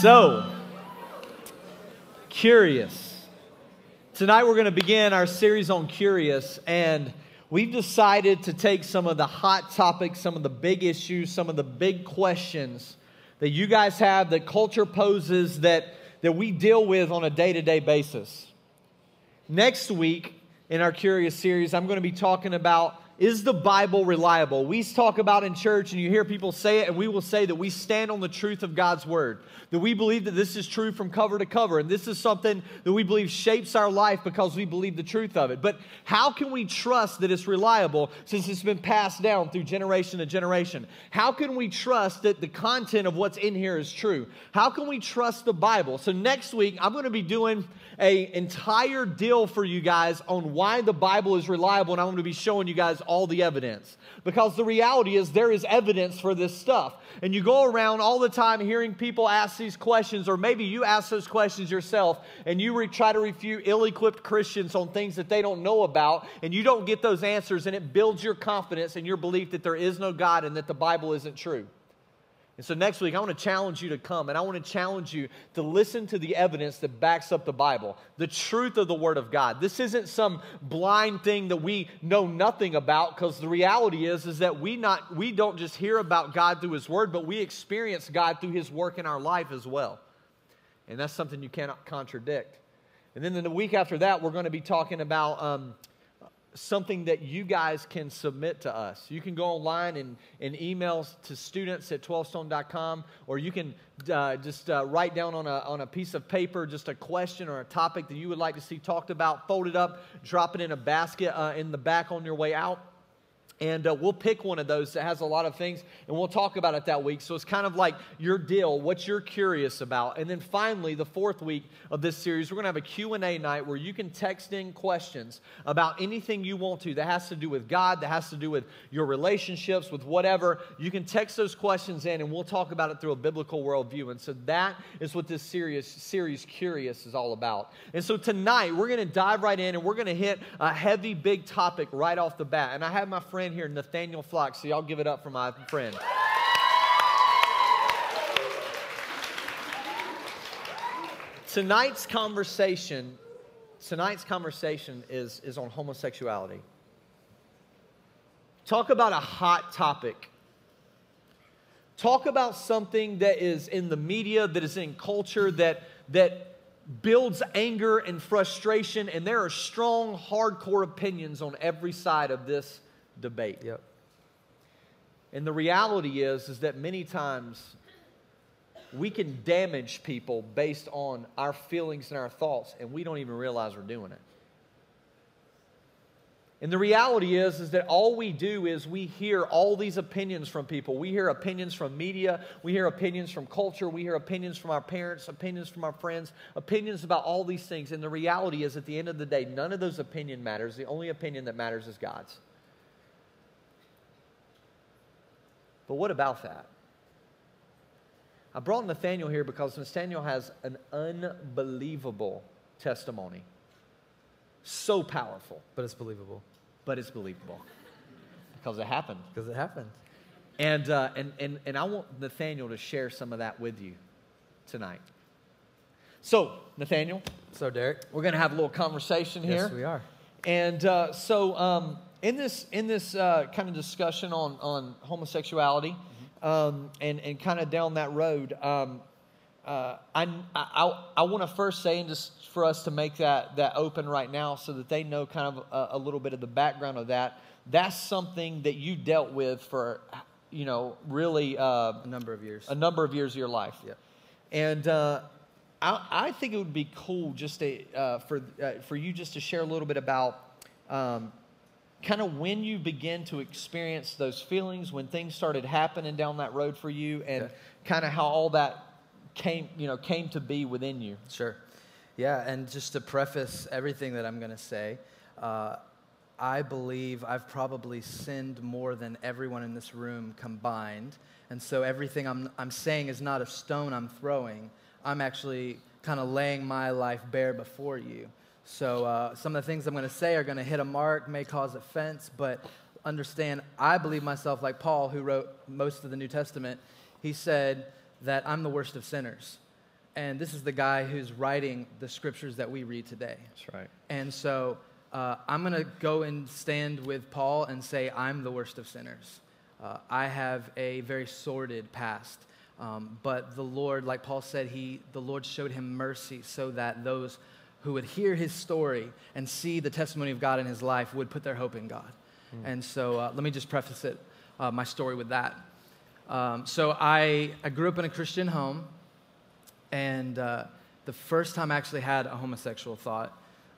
So, curious. Tonight we're going to begin our series on curious, and we've decided to take some of the hot topics, some of the big issues, some of the big questions that you guys have, that culture poses, that, that we deal with on a day to day basis. Next week in our Curious series, I'm going to be talking about is the Bible reliable? We talk about in church, and you hear people say it, and we will say that we stand on the truth of God's word. That we believe that this is true from cover to cover, and this is something that we believe shapes our life because we believe the truth of it. But how can we trust that it's reliable since it's been passed down through generation to generation? How can we trust that the content of what's in here is true? How can we trust the Bible? So next week, I'm going to be doing a entire deal for you guys on why the Bible is reliable, and I'm going to be showing you guys all the evidence. Because the reality is, there is evidence for this stuff. And you go around all the time hearing people ask these questions, or maybe you ask those questions yourself, and you re- try to refute ill equipped Christians on things that they don't know about, and you don't get those answers, and it builds your confidence and your belief that there is no God and that the Bible isn't true. And so next week, I want to challenge you to come and I want to challenge you to listen to the evidence that backs up the Bible, the truth of the Word of God. This isn't some blind thing that we know nothing about because the reality is, is that we, not, we don't just hear about God through His Word, but we experience God through His work in our life as well. And that's something you cannot contradict. And then in the week after that, we're going to be talking about. Um, something that you guys can submit to us. You can go online and, and email to students at 12stone.com, or you can uh, just uh, write down on a, on a piece of paper just a question or a topic that you would like to see talked about, fold it up, drop it in a basket uh, in the back on your way out. And uh, we'll pick one of those that has a lot of things, and we'll talk about it that week. So it's kind of like your deal, what you're curious about. And then finally, the fourth week of this series, we're going to have a Q&A night where you can text in questions about anything you want to that has to do with God, that has to do with your relationships, with whatever. You can text those questions in, and we'll talk about it through a biblical worldview. And so that is what this series, series Curious, is all about. And so tonight, we're going to dive right in, and we're going to hit a heavy, big topic right off the bat. And I have my friend here, Nathaniel Flock. So y'all give it up for my friend. tonight's conversation, tonight's conversation is, is on homosexuality. Talk about a hot topic. Talk about something that is in the media, that is in culture, that, that builds anger and frustration, and there are strong, hardcore opinions on every side of this debate. Yep. And the reality is, is that many times we can damage people based on our feelings and our thoughts, and we don't even realize we're doing it. And the reality is, is that all we do is we hear all these opinions from people. We hear opinions from media, we hear opinions from culture, we hear opinions from our parents, opinions from our friends, opinions about all these things. And the reality is, at the end of the day, none of those opinion matters. The only opinion that matters is God's. But what about that? I brought Nathaniel here because Nathaniel has an unbelievable testimony. So powerful. But it's believable. But it's believable. Because it happened. Because it happened. And, uh, and, and, and I want Nathaniel to share some of that with you tonight. So, Nathaniel. So, Derek. We're going to have a little conversation here. Yes, we are. And uh, so, um, in this in this uh, kind of discussion on on homosexuality mm-hmm. um, and and kind of down that road, um, uh, I I, I want to first say and just for us to make that that open right now so that they know kind of a, a little bit of the background of that. That's something that you dealt with for you know really uh, a number of years, a number of years of your life. Yeah, and. Uh, I, I, think it would be cool just to, uh, for, uh, for you just to share a little bit about um, kind of when you begin to experience those feelings, when things started happening down that road for you, and yeah. kind of how all that came, you know, came to be within you. Sure. Yeah, and just to preface everything that I'm going to say, uh, I believe I've probably sinned more than everyone in this room combined. And so everything I'm, I'm saying is not a stone I'm throwing. I'm actually kind of laying my life bare before you. So uh, some of the things I'm going to say are going to hit a mark, may cause offense, but understand I believe myself like Paul, who wrote most of the New Testament. He said that I'm the worst of sinners. and this is the guy who's writing the scriptures that we read today. That's right. And so uh, I'm going to go and stand with Paul and say, I'm the worst of sinners. Uh, I have a very sordid past. Um, but the Lord, like Paul said, he, the Lord showed him mercy so that those who would hear his story and see the testimony of God in his life would put their hope in God. Mm. And so uh, let me just preface it, uh, my story with that. Um, so I, I grew up in a Christian home, and uh, the first time I actually had a homosexual thought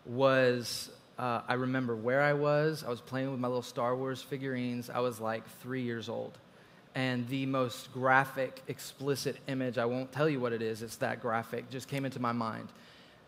was uh, I remember where I was. I was playing with my little Star Wars figurines. I was like three years old. And the most graphic, explicit image, I won't tell you what it is, it's that graphic, just came into my mind.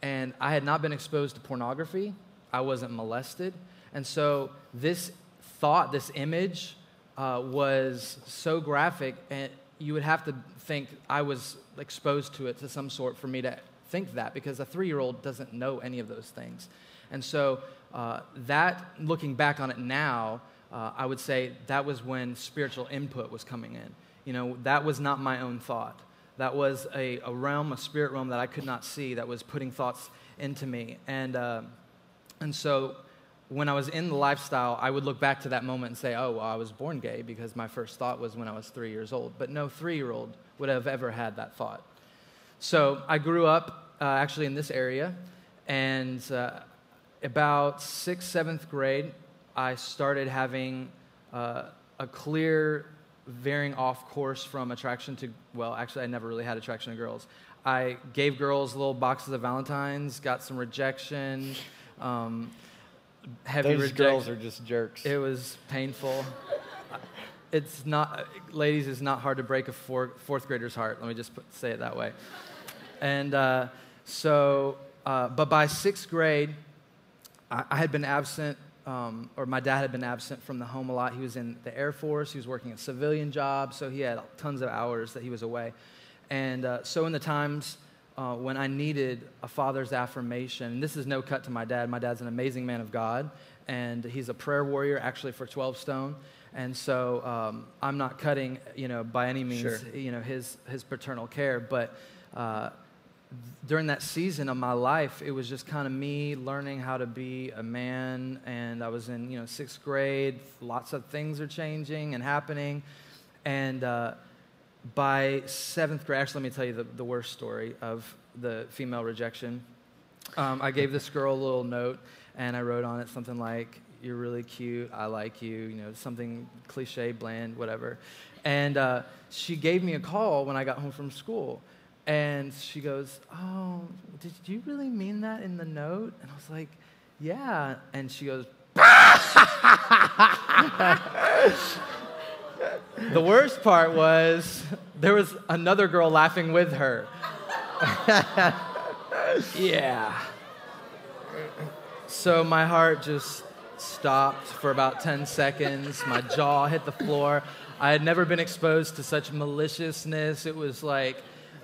And I had not been exposed to pornography, I wasn't molested. And so this thought, this image, uh, was so graphic, and you would have to think I was exposed to it to some sort for me to think that, because a three year old doesn't know any of those things. And so uh, that, looking back on it now, uh, I would say that was when spiritual input was coming in. You know, that was not my own thought. That was a, a realm, a spirit realm that I could not see that was putting thoughts into me. And, uh, and so when I was in the lifestyle, I would look back to that moment and say, oh, well, I was born gay because my first thought was when I was three years old. But no three year old would have ever had that thought. So I grew up uh, actually in this area, and uh, about sixth, seventh grade, I started having uh, a clear veering off course from attraction to, well, actually, I never really had attraction to girls. I gave girls little boxes of Valentines, got some rejection. Um, heavy Those girls are just jerks. It was painful. it's not, ladies, it's not hard to break a four, fourth grader's heart. Let me just put, say it that way. And uh, so, uh, but by sixth grade, I, I had been absent, um, or my dad had been absent from the home a lot. He was in the Air Force, he was working a civilian job, so he had tons of hours that he was away. And uh, so, in the times uh, when I needed a father's affirmation, this is no cut to my dad. My dad's an amazing man of God, and he's a prayer warrior actually for 12 Stone. And so um, I'm not cutting, you know, by any means, sure. you know, his, his paternal care, but uh, during that season of my life, it was just kind of me learning how to be a man. And I was in, you know, sixth grade. Lots of things are changing and happening. And uh, by seventh grade, actually, let me tell you the, the worst story of the female rejection. Um, I gave this girl a little note, and I wrote on it something like, "You're really cute. I like you." You know, something cliche, bland, whatever. And uh, she gave me a call when I got home from school and she goes, Oh, did you really mean that in the note? And I was like, Yeah. And she goes, The worst part was there was another girl laughing with her. yeah. So my heart just stopped for about 10 seconds. My jaw hit the floor. I had never been exposed to such maliciousness. It was like,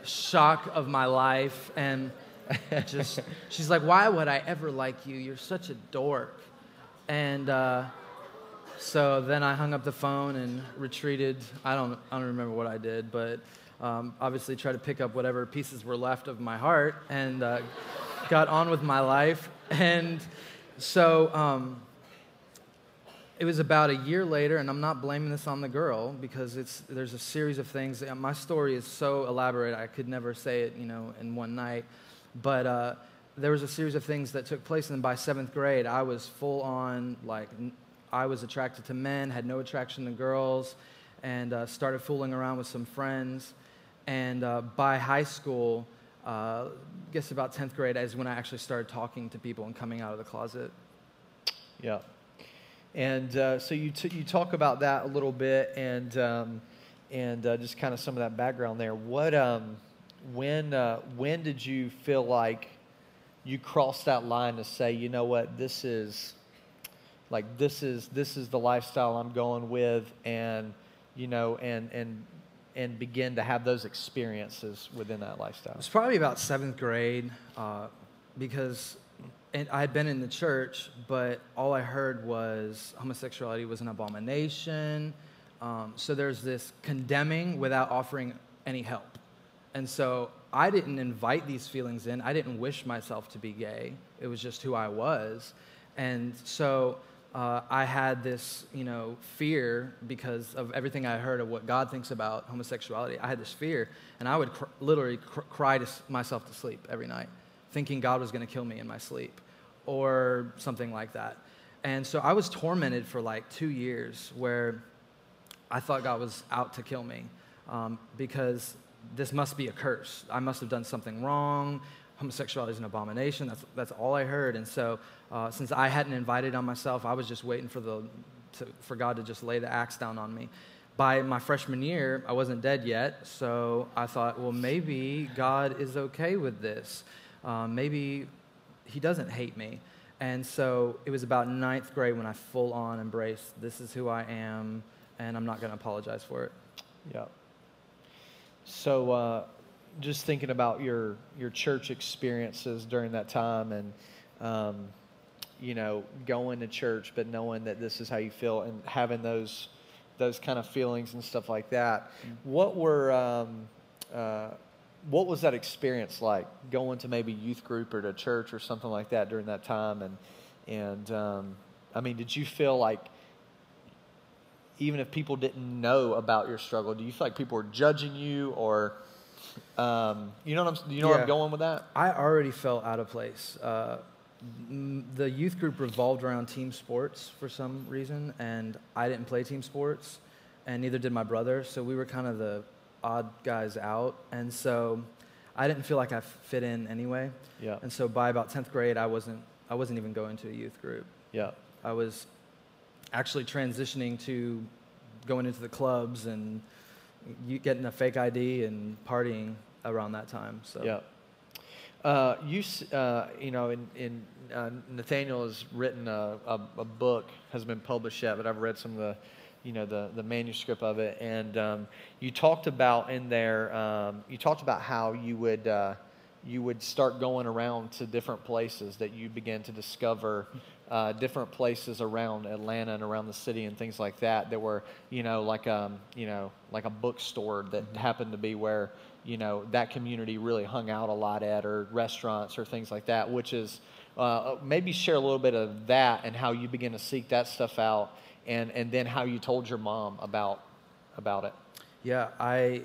shock of my life. And just, she's like, Why would I ever like you? You're such a dork. And uh, so then I hung up the phone and retreated. I don't, I don't remember what I did, but um, obviously tried to pick up whatever pieces were left of my heart and uh, got on with my life. And so, um, it was about a year later, and I'm not blaming this on the girl because it's, there's a series of things. My story is so elaborate, I could never say it, you know, in one night. But uh, there was a series of things that took place, and by seventh grade, I was full on, like, I was attracted to men, had no attraction to girls, and uh, started fooling around with some friends. And uh, by high school, uh, I guess about 10th grade is when I actually started talking to people and coming out of the closet. Yeah. And uh, so you, t- you talk about that a little bit and, um, and uh, just kind of some of that background there. What, um, when, uh, when did you feel like you crossed that line to say, you know what, this is like this is this is the lifestyle I'm going with, and you know, and and and begin to have those experiences within that lifestyle? It's probably about seventh grade, uh, because and I had been in the church, but all I heard was homosexuality was an abomination. Um, so there's this condemning without offering any help. And so I didn't invite these feelings in. I didn't wish myself to be gay. It was just who I was. And so uh, I had this, you know, fear because of everything I heard of what God thinks about homosexuality. I had this fear, and I would cr- literally cr- cry to myself to sleep every night, thinking God was going to kill me in my sleep or something like that. And so I was tormented for like two years where I thought God was out to kill me um, because this must be a curse. I must have done something wrong. Homosexuality is an abomination. That's, that's all I heard. And so, uh, since I hadn't invited on myself, I was just waiting for, the, to, for God to just lay the axe down on me. By my freshman year, I wasn't dead yet, so I thought, well, maybe God is okay with this. Um, maybe He doesn't hate me. And so it was about ninth grade when I full on embraced this is who I am, and I'm not going to apologize for it. Yeah. So, uh, just thinking about your your church experiences during that time, and um, you know, going to church, but knowing that this is how you feel, and having those those kind of feelings and stuff like that. Mm-hmm. What were um, uh, what was that experience like going to maybe youth group or to church or something like that during that time? And and um, I mean, did you feel like even if people didn't know about your struggle, do you feel like people were judging you or, um, you know what I'm, you know yeah. where I'm going with that? I already felt out of place. Uh, the youth group revolved around team sports for some reason, and I didn't play team sports, and neither did my brother. So we were kind of the odd guys out, and so I didn't feel like I fit in anyway. Yeah. And so by about tenth grade, I wasn't I wasn't even going to a youth group. Yeah. I was actually transitioning to going into the clubs and getting a fake ID and partying around that time. So yeah. Uh, you, uh, you know, in, in uh, Nathaniel has written a, a, a, book, has been published yet, but I've read some of the, you know, the, the manuscript of it. And um, you talked about in there, um, you talked about how you would, uh, you would start going around to different places that you began to discover uh, different places around Atlanta and around the city and things like that that were, you know, like um, you know, like a bookstore that mm-hmm. happened to be where, you know, that community really hung out a lot at, or restaurants or things like that. Which is uh, maybe share a little bit of that and how you begin to seek that stuff out, and and then how you told your mom about about it. Yeah, I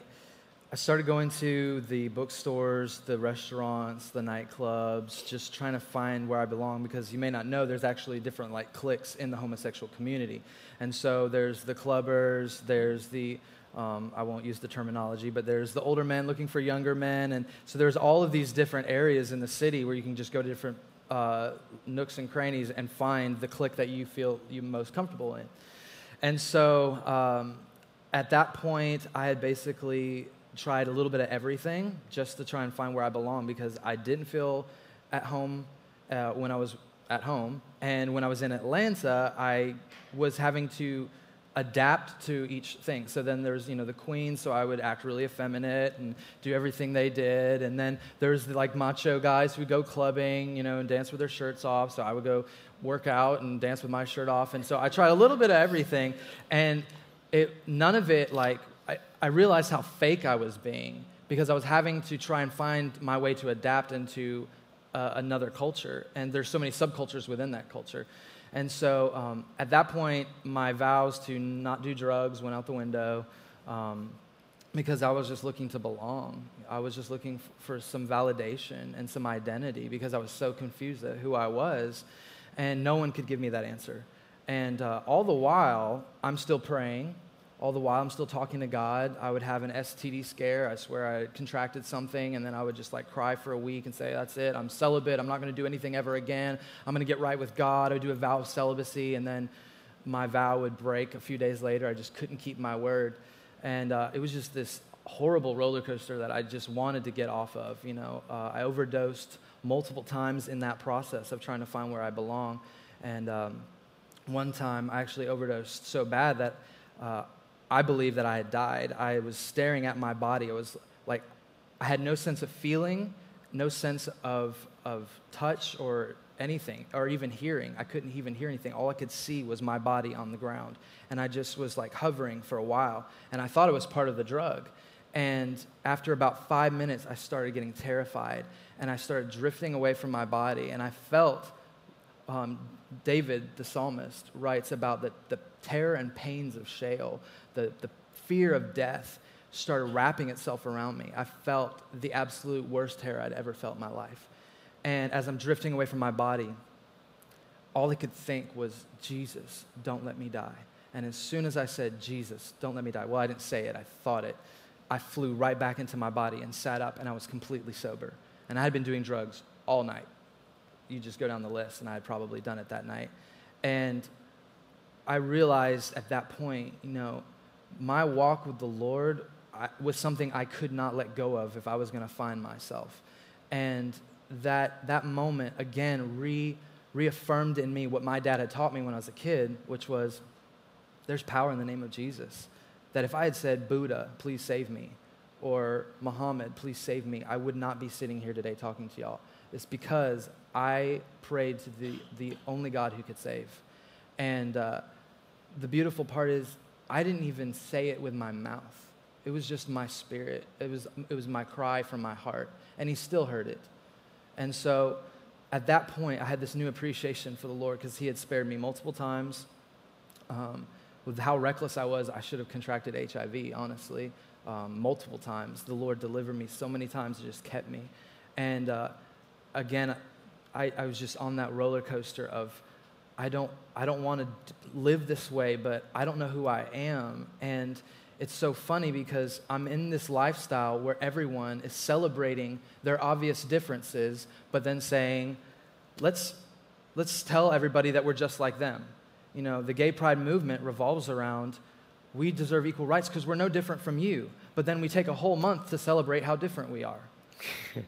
I started going to the bookstores, the restaurants, the nightclubs, just trying to find where I belong because you may not know there's actually different like cliques in the homosexual community. And so there's the clubbers, there's the um, I won't use the terminology, but there's the older men looking for younger men. And so there's all of these different areas in the city where you can just go to different uh, nooks and crannies and find the click that you feel you most comfortable in. And so um, at that point, I had basically tried a little bit of everything just to try and find where I belong because I didn't feel at home uh, when I was at home. And when I was in Atlanta, I was having to adapt to each thing. So then there's, you know, the queens, so I would act really effeminate and do everything they did. And then there's the, like macho guys who go clubbing, you know, and dance with their shirts off. So I would go work out and dance with my shirt off. And so I tried a little bit of everything. And it, none of it like I, I realized how fake I was being because I was having to try and find my way to adapt into uh, another culture. And there's so many subcultures within that culture. And so um, at that point, my vows to not do drugs went out the window um, because I was just looking to belong. I was just looking f- for some validation and some identity because I was so confused at who I was. And no one could give me that answer. And uh, all the while, I'm still praying all the while I'm still talking to God. I would have an STD scare. I swear I contracted something, and then I would just like cry for a week and say, That's it. I'm celibate. I'm not going to do anything ever again. I'm going to get right with God. I would do a vow of celibacy, and then my vow would break a few days later. I just couldn't keep my word. And uh, it was just this horrible roller coaster that I just wanted to get off of. You know, uh, I overdosed multiple times in that process of trying to find where I belong. And um, one time I actually overdosed so bad that uh, I believed that I had died. I was staring at my body. I was like, I had no sense of feeling, no sense of, of touch or anything, or even hearing. I couldn't even hear anything. All I could see was my body on the ground. And I just was like hovering for a while. And I thought it was part of the drug. And after about five minutes, I started getting terrified and I started drifting away from my body. And I felt um, David, the psalmist, writes about the, the terror and pains of Sheol, the, the fear of death started wrapping itself around me. I felt the absolute worst terror I'd ever felt in my life. And as I'm drifting away from my body, all I could think was, Jesus, don't let me die. And as soon as I said, Jesus, don't let me die, well, I didn't say it, I thought it. I flew right back into my body and sat up, and I was completely sober. And I had been doing drugs all night. You just go down the list, and I had probably done it that night. And I realized at that point, you know, my walk with the Lord was something I could not let go of if I was going to find myself. And that, that moment, again, re, reaffirmed in me what my dad had taught me when I was a kid, which was there's power in the name of Jesus. That if I had said, Buddha, please save me, or Muhammad, please save me, I would not be sitting here today talking to y'all. It's because I prayed to the, the only God who could save. And uh, the beautiful part is, I didn't even say it with my mouth. It was just my spirit. It was, it was my cry from my heart. And he still heard it. And so at that point, I had this new appreciation for the Lord because he had spared me multiple times. Um, with how reckless I was, I should have contracted HIV, honestly, um, multiple times. The Lord delivered me so many times, it just kept me. And uh, again, I, I was just on that roller coaster of, I don't, I don't want to live this way, but I don't know who I am. And it's so funny because I'm in this lifestyle where everyone is celebrating their obvious differences, but then saying, let's, let's tell everybody that we're just like them you know, the gay pride movement revolves around we deserve equal rights because we're no different from you. But then we take a whole month to celebrate how different we are.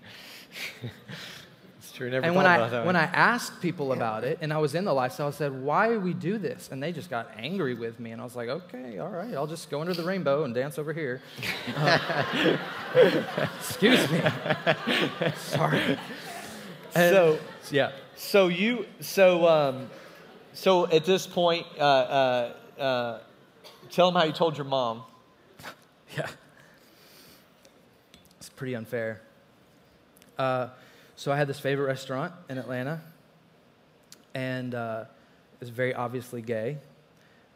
true. Never and when I, when I asked people about it and I was in the lifestyle, I said, Why do we do this? And they just got angry with me. And I was like, Okay, all right, I'll just go under the rainbow and dance over here. Uh, excuse me. Sorry. And, so, yeah. So you, so, um, so at this point, uh, uh, uh, tell them how you told your mom. yeah. It's pretty unfair. Uh, so I had this favorite restaurant in Atlanta, and uh, it was very obviously gay.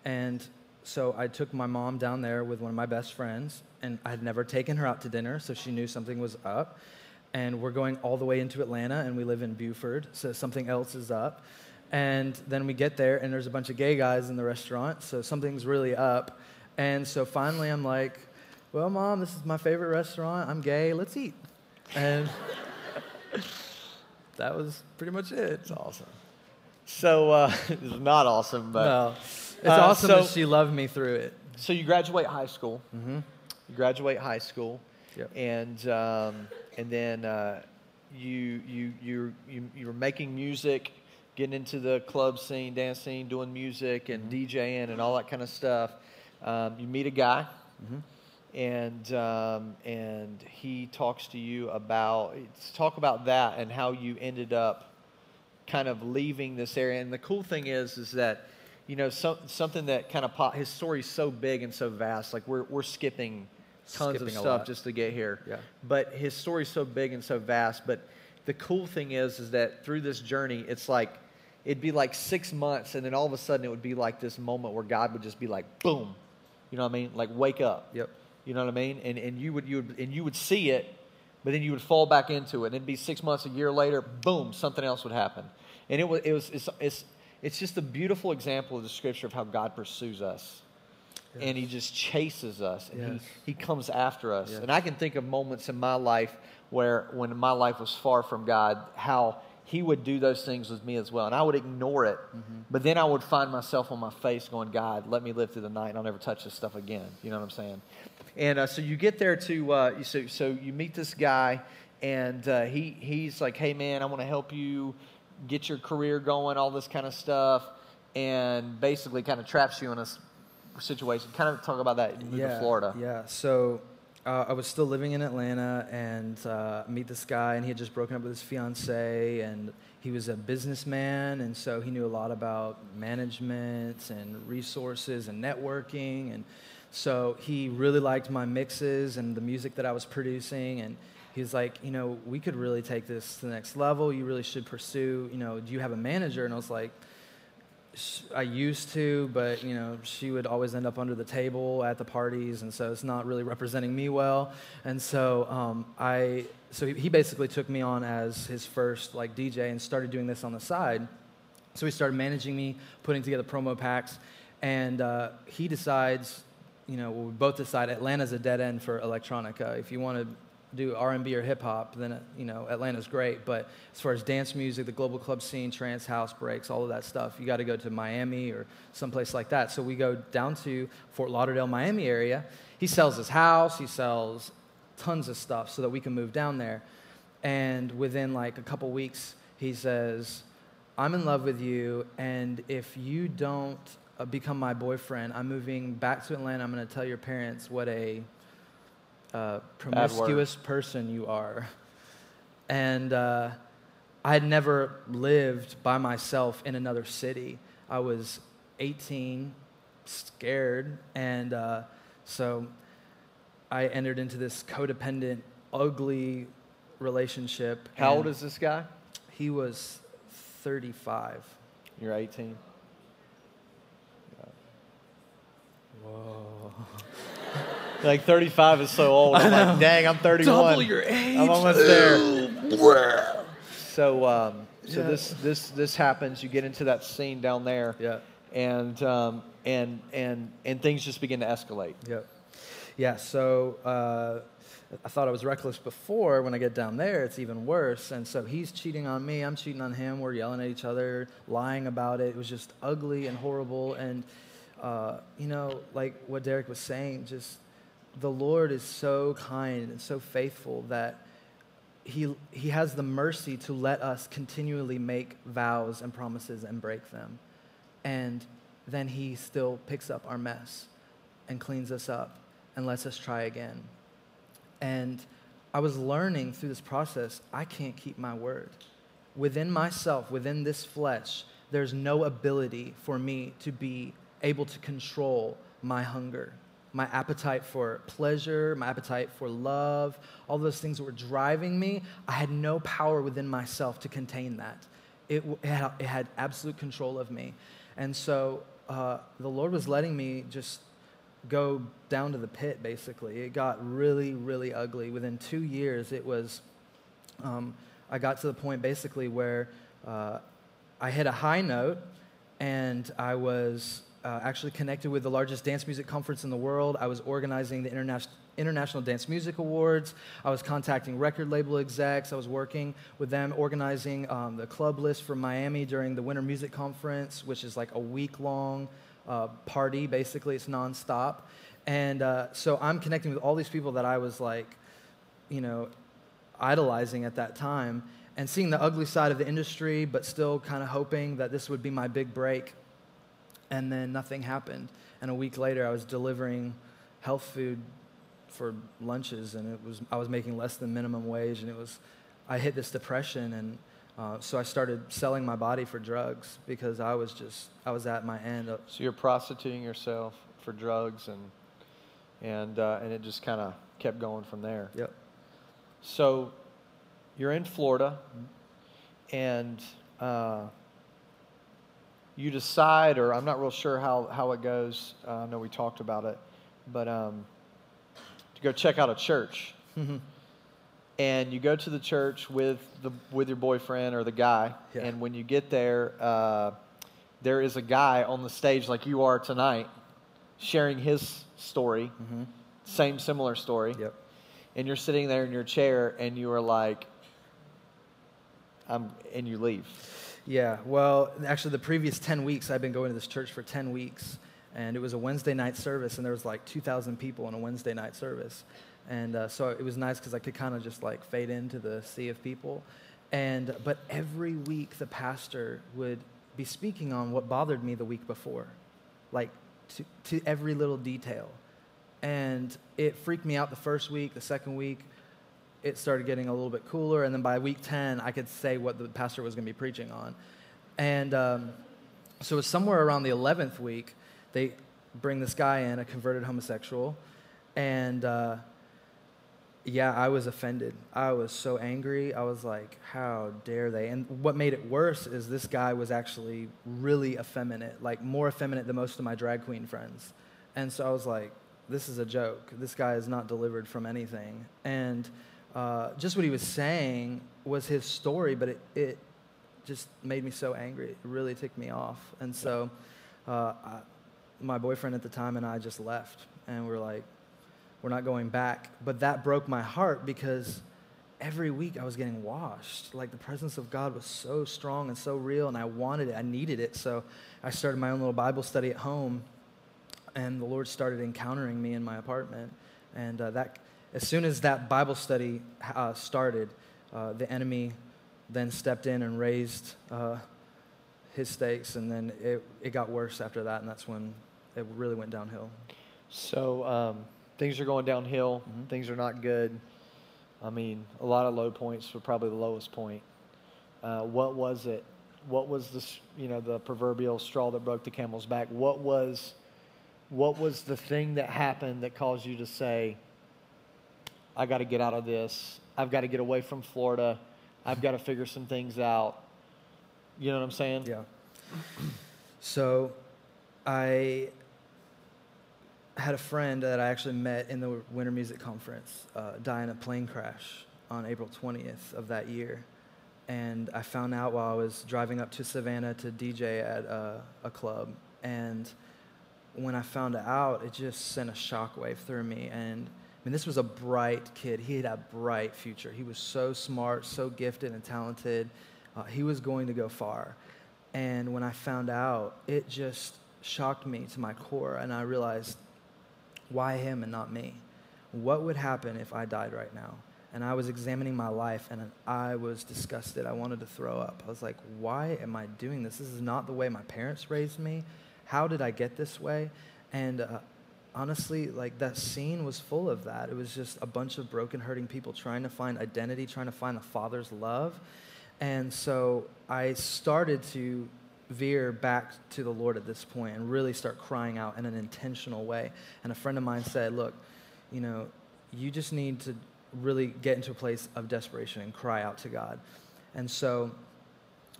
And so I took my mom down there with one of my best friends, and I had never taken her out to dinner, so she knew something was up. And we're going all the way into Atlanta, and we live in Buford, so something else is up. And then we get there, and there's a bunch of gay guys in the restaurant, so something's really up. And so finally, I'm like, Well, mom, this is my favorite restaurant. I'm gay. Let's eat. And that was pretty much it. It's awesome. So, uh, it's not awesome, but. No. It's uh, awesome so, that she loved me through it. So, you graduate high school. Mm-hmm. You graduate high school. Yep. And, um, and then uh, you, you, you, you, you were making music getting into the club scene, dance scene, doing music and mm-hmm. DJing and all that kind of stuff. Um, you meet a guy, mm-hmm. And um, and he talks to you about talk about that and how you ended up kind of leaving this area. And the cool thing is, is that you know so, something that kind of pop, his story's so big and so vast. Like we're we're skipping tons skipping of stuff just to get here. Yeah. But his story's so big and so vast. But the cool thing is, is that through this journey, it's like it'd be like six months, and then all of a sudden it would be like this moment where God would just be like, boom, you know what I mean? Like wake up. Yep. You know what I mean? And and you would you would and you would see it, but then you would fall back into it. And it'd be six months, a year later, boom, something else would happen. And it was it was it's it's, it's just a beautiful example of the scripture of how God pursues us. Yes. And he just chases us and yes. he, he comes after us. Yes. And I can think of moments in my life where when my life was far from God, how he would do those things with me as well. And I would ignore it, mm-hmm. but then I would find myself on my face going, God, let me live through the night and I'll never touch this stuff again. You know what I'm saying? And uh, so you get there to, uh, so, so you meet this guy, and uh, he, he's like, hey, man, I want to help you get your career going, all this kind of stuff, and basically kind of traps you in a situation. Kind of talk about that. You yeah, to Florida. Yeah. So uh, I was still living in Atlanta and uh, meet this guy, and he had just broken up with his fiance, and he was a businessman, and so he knew a lot about management and resources and networking, and So he really liked my mixes and the music that I was producing. And he was like, you know, we could really take this to the next level. You really should pursue, you know, do you have a manager? And I was like, I used to, but you know, she would always end up under the table at the parties, and so it's not really representing me well. And so um, I, so he basically took me on as his first like DJ and started doing this on the side. So he started managing me, putting together promo packs, and uh, he decides, you know, we both decide Atlanta's a dead end for electronica. If you want to do R&B or hip hop, then you know Atlanta's great. But as far as dance music, the global club scene, trance, house breaks, all of that stuff, you got to go to Miami or someplace like that. So we go down to Fort Lauderdale, Miami area. He sells his house, he sells tons of stuff so that we can move down there. And within like a couple weeks, he says, "I'm in love with you, and if you don't become my boyfriend, I'm moving back to Atlanta. I'm going to tell your parents what a uh, promiscuous person you are. And uh, I had never lived by myself in another city. I was 18, scared, and uh, so I entered into this codependent, ugly relationship. How old is this guy? He was 35. You're 18. Like 35 is so old. I'm like, dang, I'm 31. Double your age. I'm almost there. so, um, so Yeah. this this this happens. You get into that scene down there, Yeah. and um, and and and things just begin to escalate. Yep. Yeah, so uh, I thought I was reckless before. When I get down there, it's even worse. And so he's cheating on me, I'm cheating on him. We're yelling at each other, lying about it. It was just ugly and horrible. And, uh, you know, like what Derek was saying, just the Lord is so kind and so faithful that he, he has the mercy to let us continually make vows and promises and break them. And then he still picks up our mess and cleans us up and lets us try again. And I was learning through this process, I can't keep my word. Within myself, within this flesh, there's no ability for me to be able to control my hunger, my appetite for pleasure, my appetite for love, all those things that were driving me. I had no power within myself to contain that. It, it, had, it had absolute control of me. And so uh, the Lord was letting me just go down to the pit, basically. It got really, really ugly. Within two years, it was, um, I got to the point basically where uh, I hit a high note and I was uh, actually connected with the largest dance music conference in the world. I was organizing the Interna- International Dance Music Awards. I was contacting record label execs. I was working with them, organizing um, the club list for Miami during the Winter Music Conference, which is like a week long uh, party, basically. It's nonstop. And uh, so I'm connecting with all these people that I was like, you know, idolizing at that time and seeing the ugly side of the industry, but still kind of hoping that this would be my big break. And then nothing happened. And a week later, I was delivering health food for lunches, and it was I was making less than minimum wage, and it was I hit this depression, and uh, so I started selling my body for drugs because I was just I was at my end. Of, So you're prostituting yourself for drugs, and and uh, and it just kind of kept going from there. yep. So you're in Florida, and uh, you decide, or I'm not real sure how, how it goes. Uh, I know we talked about it, but um, to go check out a church. And you go to the church with, the, with your boyfriend or the guy, Yeah. and when you get there, uh, there is a guy on the stage like you are tonight, sharing his story, same similar story Yep. and you're sitting there in your chair and you are like I'm and you leave. Yeah, well, actually, the previous 10 weeks, I've been going to this church for 10 weeks. And it was a Wednesday night service, and there was like 2,000 people in a Wednesday night service. And uh, so it was nice because I could kind of just like fade into the sea of people. And, but every week, the pastor would be speaking on what bothered me the week before, like to, to every little detail. And it freaked me out the first week, the second week, it started getting a little bit cooler. And then by week 10, I could say what the pastor was going to be preaching on. And um, so it was somewhere around the 11th week, they bring this guy in, a converted homosexual, and uh, yeah, I was offended. I was so angry. I was like, how dare they? And what made it worse is this guy was actually really effeminate, like more effeminate than most of my drag queen friends. And so I was like, this is a joke. This guy is not delivered from anything. And uh, just what he was saying was his story, but it, it just made me so angry. It really ticked me off. And so uh, I, my boyfriend at the time and I just left. And we we're like, we're not going back. But that broke my heart because every week I was getting washed. Like the presence of God was so strong and so real, and I wanted it. I needed it. So I started my own little Bible study at home, and the Lord started encountering me in my apartment. And uh, that, as soon as that Bible study uh, started, uh, the enemy then stepped in and raised uh, his stakes, and then it, it got worse after that, and that's when it really went downhill. So, um things are going downhill. Mm-hmm. Things are not good. I mean, a lot of low points were probably the lowest point. Uh, what was it? What was the you know the proverbial straw that broke the camel's back? What was what was the thing that happened that caused you to say, "I got to get out of this. I've got to get away from Florida. I've got to figure some things out." You know what I'm saying? Yeah. So, I had a friend that I actually met in the Winter Music Conference uh, die in a plane crash on April 20th of that year. And I found out while I was driving up to Savannah to DJ at a, a club. And when I found out, it just sent a shockwave through me. And mean, this was a bright kid. He had a bright future. He was so smart, so gifted and talented. Uh, he was going to go far. And when I found out, it just shocked me to my core. And I realized why him and not me? What would happen if I died right now? And I was examining my life and I was disgusted. I wanted to throw up. I was like, why am I doing this? This is not the way my parents raised me. How did I get this way? And uh, honestly, like that scene was full of that. It was just a bunch of broken, hurting people trying to find identity, trying to find the Father's love. And so I started to veer back to the Lord at this point and really start crying out in an intentional way. And a friend of mine said, Look, you know, you just need to really get into a place of desperation and cry out to God. And so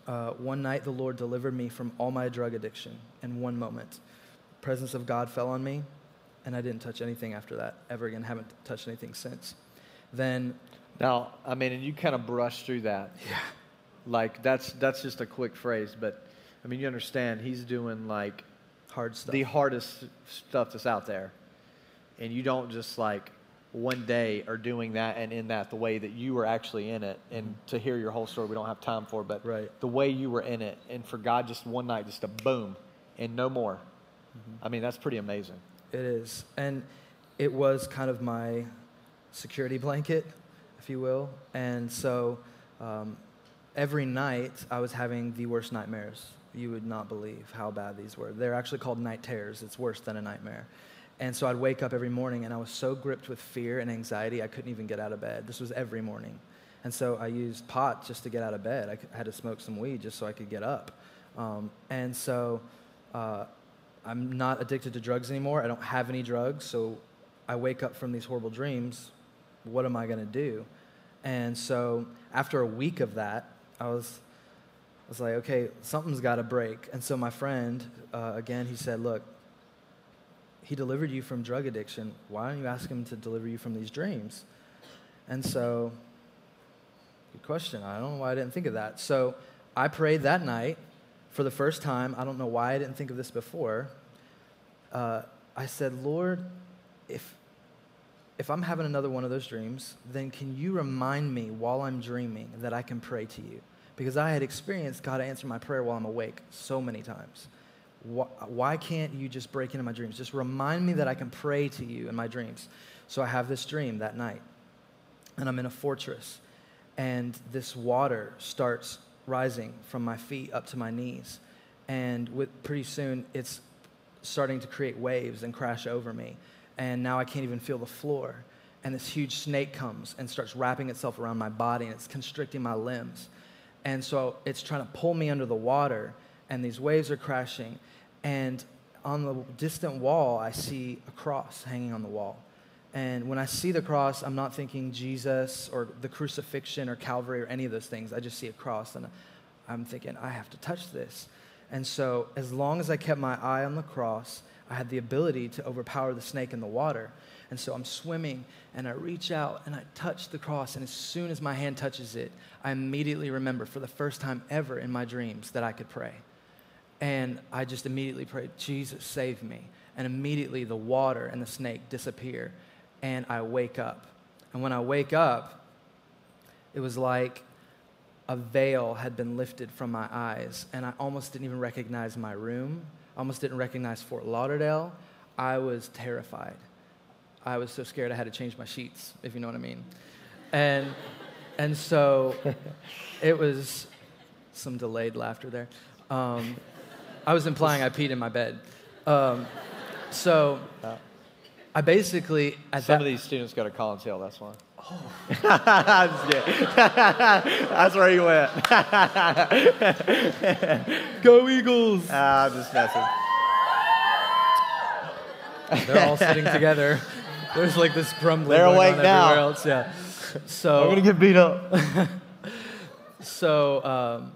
uh, one night the Lord delivered me from all my drug addiction in one moment. Presence of God fell on me, and I didn't touch anything after that ever again. Haven't touched anything since. Then. Now, I mean, and you kind of brushed through that. Yeah. Like that's that's just a quick phrase, but I mean, you understand, he's doing like hard stuff. The hardest stuff that's out there. And you don't just like one day are doing that and in that the way that you were actually in it. And to hear your whole story, we don't have time for, but right. the way you were in it. And for God, just one night, just a boom and no more. Mm-hmm. I mean, that's pretty amazing. It is. And it was kind of my security blanket, if you will. And so um, every night I was having the worst nightmares you would not believe how bad these were. They're actually called night terrors. It's worse than a nightmare. And so I'd wake up every morning and I was so gripped with fear and anxiety, I couldn't even get out of bed. This was every morning. And so I used pot just to get out of bed. I had to smoke some weed just so I could get up. Um, and so uh, I'm not addicted to drugs anymore. I don't have any drugs. So I wake up from these horrible dreams. What am I going to do? And so after a week of that, I was I was like, okay, something's got to break. And so my friend, uh, again, he said, look, he delivered you from drug addiction. Why don't you ask him to deliver you from these dreams? And so, good question. I don't know why I didn't think of that. So I prayed that night for the first time. I don't know why I didn't think of this before. Uh, I said, Lord, if if I'm having another one of those dreams, then can you remind me while I'm dreaming that I can pray to you? because I had experienced God answer my prayer while I'm awake so many times. Why can't you just break into my dreams? Just remind me that I can pray to you in my dreams. So I have this dream that night, and I'm in a fortress, and this water starts rising from my feet up to my knees. And with, pretty soon, it's starting to create waves and crash over me. And now I can't even feel the floor. And this huge snake comes and starts wrapping itself around my body, and it's constricting my limbs. And so it's trying to pull me under the water, and these waves are crashing. And on the distant wall, I see a cross hanging on the wall. And when I see the cross, I'm not thinking Jesus or the crucifixion or Calvary or any of those things. I just see a cross and I'm thinking, I have to touch this. And so, as long as I kept my eye on the cross, I had the ability to overpower the snake in the water. And so I'm swimming and I reach out and I touch the cross. And as soon as my hand touches it, I immediately remember for the first time ever in my dreams that I could pray. And I just immediately prayed, Jesus, save me. And immediately the water and the snake disappear. And I wake up. And when I wake up, it was like a veil had been lifted from my eyes. And I almost didn't even recognize my room, I almost didn't recognize Fort Lauderdale. I was terrified. I was so scared I had to change my sheets, if you know what I mean. And, and so it was some delayed laughter there. Um, I was implying I peed in my bed. Um, so I basically at some that, of these students go to Collins Hill. That's why. Oh. that's where he went. go Eagles! Ah, I'm just messing. They're all sitting together. There's like this grumbling They're going awake on now. everywhere else. Yeah. So I'm gonna get beat up. so um,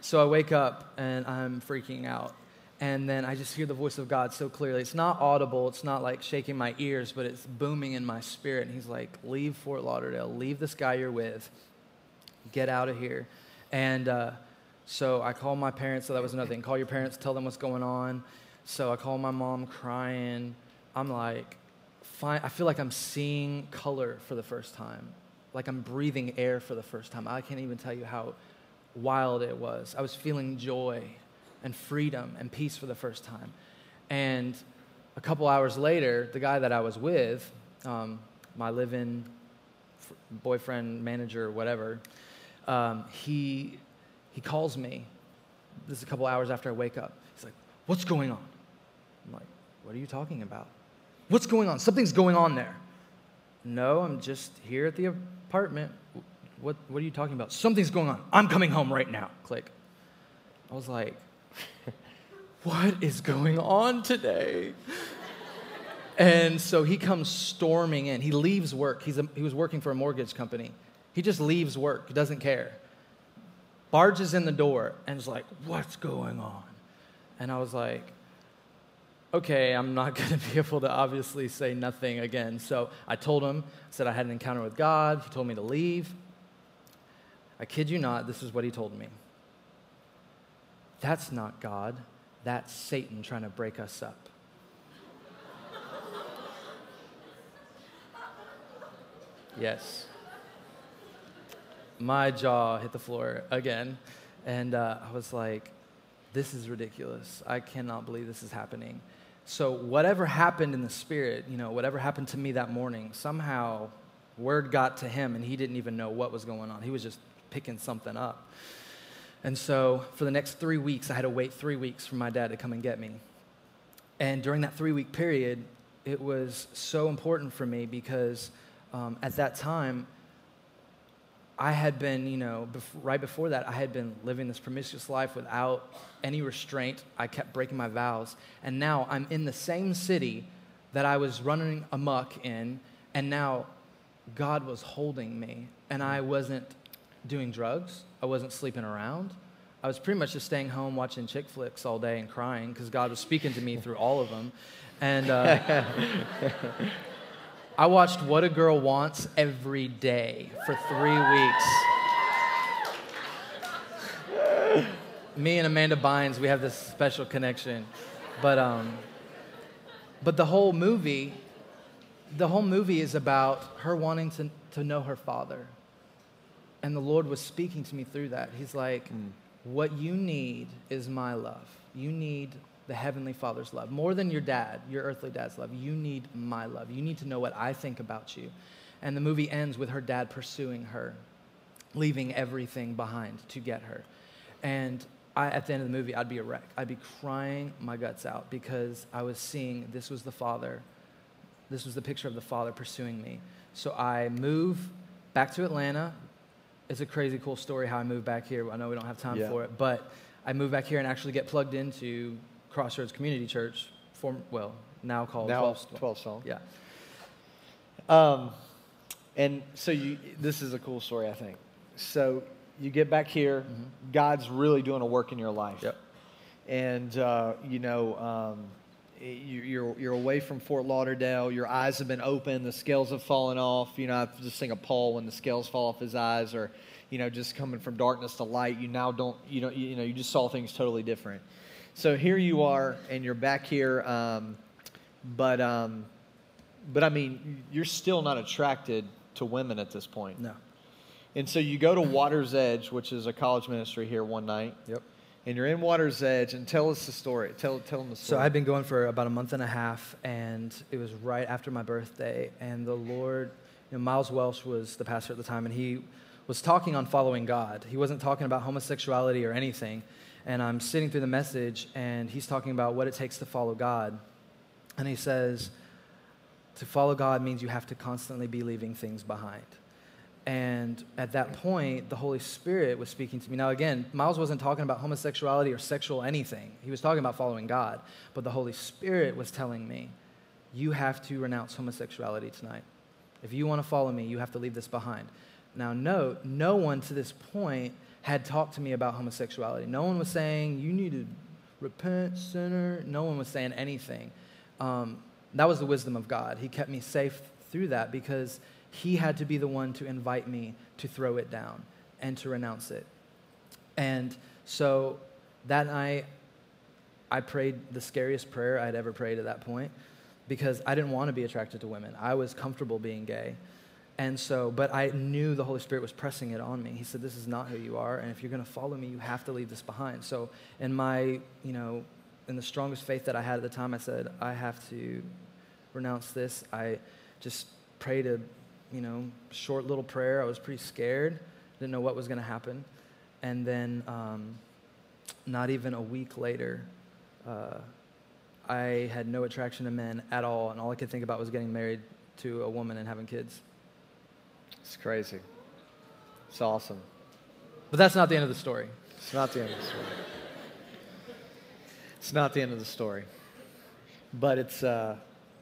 so I wake up and I'm freaking out. And then I just hear the voice of God so clearly. It's not audible, it's not like shaking my ears, but it's booming in my spirit. And He's like, Leave Fort Lauderdale, leave this guy you're with, get out of here. And uh, so I call my parents, so that was another thing. Call your parents, tell them what's going on. So I call my mom crying. I'm like, fine. I feel like I'm seeing color for the first time, like I'm breathing air for the first time. I can't even tell you how wild it was. I was feeling joy and freedom and peace for the first time. And a couple hours later, the guy that I was with, um, my live in boyfriend, manager, whatever, um, he, he calls me. This is a couple hours after I wake up. He's like, What's going on? I'm like, What are you talking about? What's going on? Something's going on there. No, I'm just here at the apartment what, what are you talking about? Something's going on. I'm coming home right now. Click. I was like, What is going on today? And so he comes storming in. He leaves work. He's a, he was working for a mortgage company. He just leaves work, he doesn't care. Barges in the door and is like, What's going on? And I was like, okay, I'm not going to be able to obviously say nothing again. So I told him, I said I had an encounter with God. He told me to leave. I kid you not, this is what he told me. That's not God, that's Satan trying to break us up. yes. My jaw hit the floor again, and uh, I was like, this is ridiculous. I cannot believe this is happening. So, whatever happened in the spirit, you know, whatever happened to me that morning, somehow word got to him and he didn't even know what was going on. He was just picking something up. And so for the next three weeks, I had to wait three weeks for my dad to come and get me. And during that three week period, it was so important for me because um, at that time, I had been, you know, bef- right before that, I had been living this promiscuous life without any restraint. I kept breaking my vows. And now I'm in the same city that I was running amuck in, and now God was holding me, and I wasn't doing drugs. I wasn't sleeping around. I was pretty much just staying home watching chick flicks all day and crying because God was speaking to me through all of them. And uh, I watched What a Girl Wants every day for three weeks. me and Amanda Bynes, we have this special connection. But, um, but the whole movie, the whole movie is about her wanting to, to know her father and the Lord was speaking to me through that. He's like, mm. What you need is my love. You need the Heavenly Father's love. More than your dad, your earthly dad's love. You need my love. You need to know what I think about you. And the movie ends with her dad pursuing her, leaving everything behind to get her. And I, at the end of the movie, I'd be a wreck. I'd be crying my guts out because I was seeing this was the Father. This was the picture of the Father pursuing me. So I move back to Atlanta, it's a crazy cool story how I moved back here. I know we don't have time yeah. for it, but I moved back here and actually get plugged into Crossroads Community Church form, well, now called now 12 Stone. 12 Stone. Yeah. Um, and so you, this is a cool story, I think. So you get back here, God's really doing a work in your life. Mm-hmm. Yep. And, uh, you know, um, you're, you're away from Fort Lauderdale. Your eyes have been open. The scales have fallen off. You know, I just think of Paul when the scales fall off his eyes or, you know, just coming from darkness to light. You now don't, you know, you, you know, you just saw things totally different. So here you are, and you're back here. Um, but, um, but I mean, you're still not attracted to women at this point. No. And so you go to Water's Edge, which is a college ministry here one night, Yep. And you're in Water's Edge, and tell us the story. Tell, tell them the story. So. I've been going for about a month and a half, and it was right after my birthday. And the Lord, you know, Miles Welsh was the pastor at the time, and he was talking on following God. He wasn't talking about homosexuality or anything. And I'm sitting through the message, and he's talking about what it takes to follow God. And he says, to follow God means you have to constantly be leaving things behind. And at that point, the Holy Spirit was speaking to me. Now, again, Miles wasn't talking about homosexuality or sexual anything. He was talking about following God. But the Holy Spirit was telling me, you have to renounce homosexuality tonight. If you want to follow me, you have to leave this behind. Now, note, no one to this point had talked to me about homosexuality. No one was saying, you need to repent, sinner. No one was saying anything. Um, that was the wisdom of God. He kept me safe through that because He had to be the one to invite me to throw it down and to renounce it. And so that night, I prayed the scariest prayer I'd ever prayed at that point because I didn't want to be attracted to women. I was comfortable being gay. And so, but I knew the Holy Spirit was pressing it on me. He said, This is not who you are. And if you're going to follow me, you have to leave this behind. So, in my, you know, in the strongest faith that I had at the time, I said, I have to renounce this. I just prayed a, you know, short little prayer. I was pretty scared, didn't know what was going to happen. And then, um, not even a week later, uh, I had no attraction to men at all, and all I could think about was getting married to a woman and having kids. it's crazy. It's awesome. But that's not the end of the story. It's not the end of the story. It's not the end of the story. But it's, uh,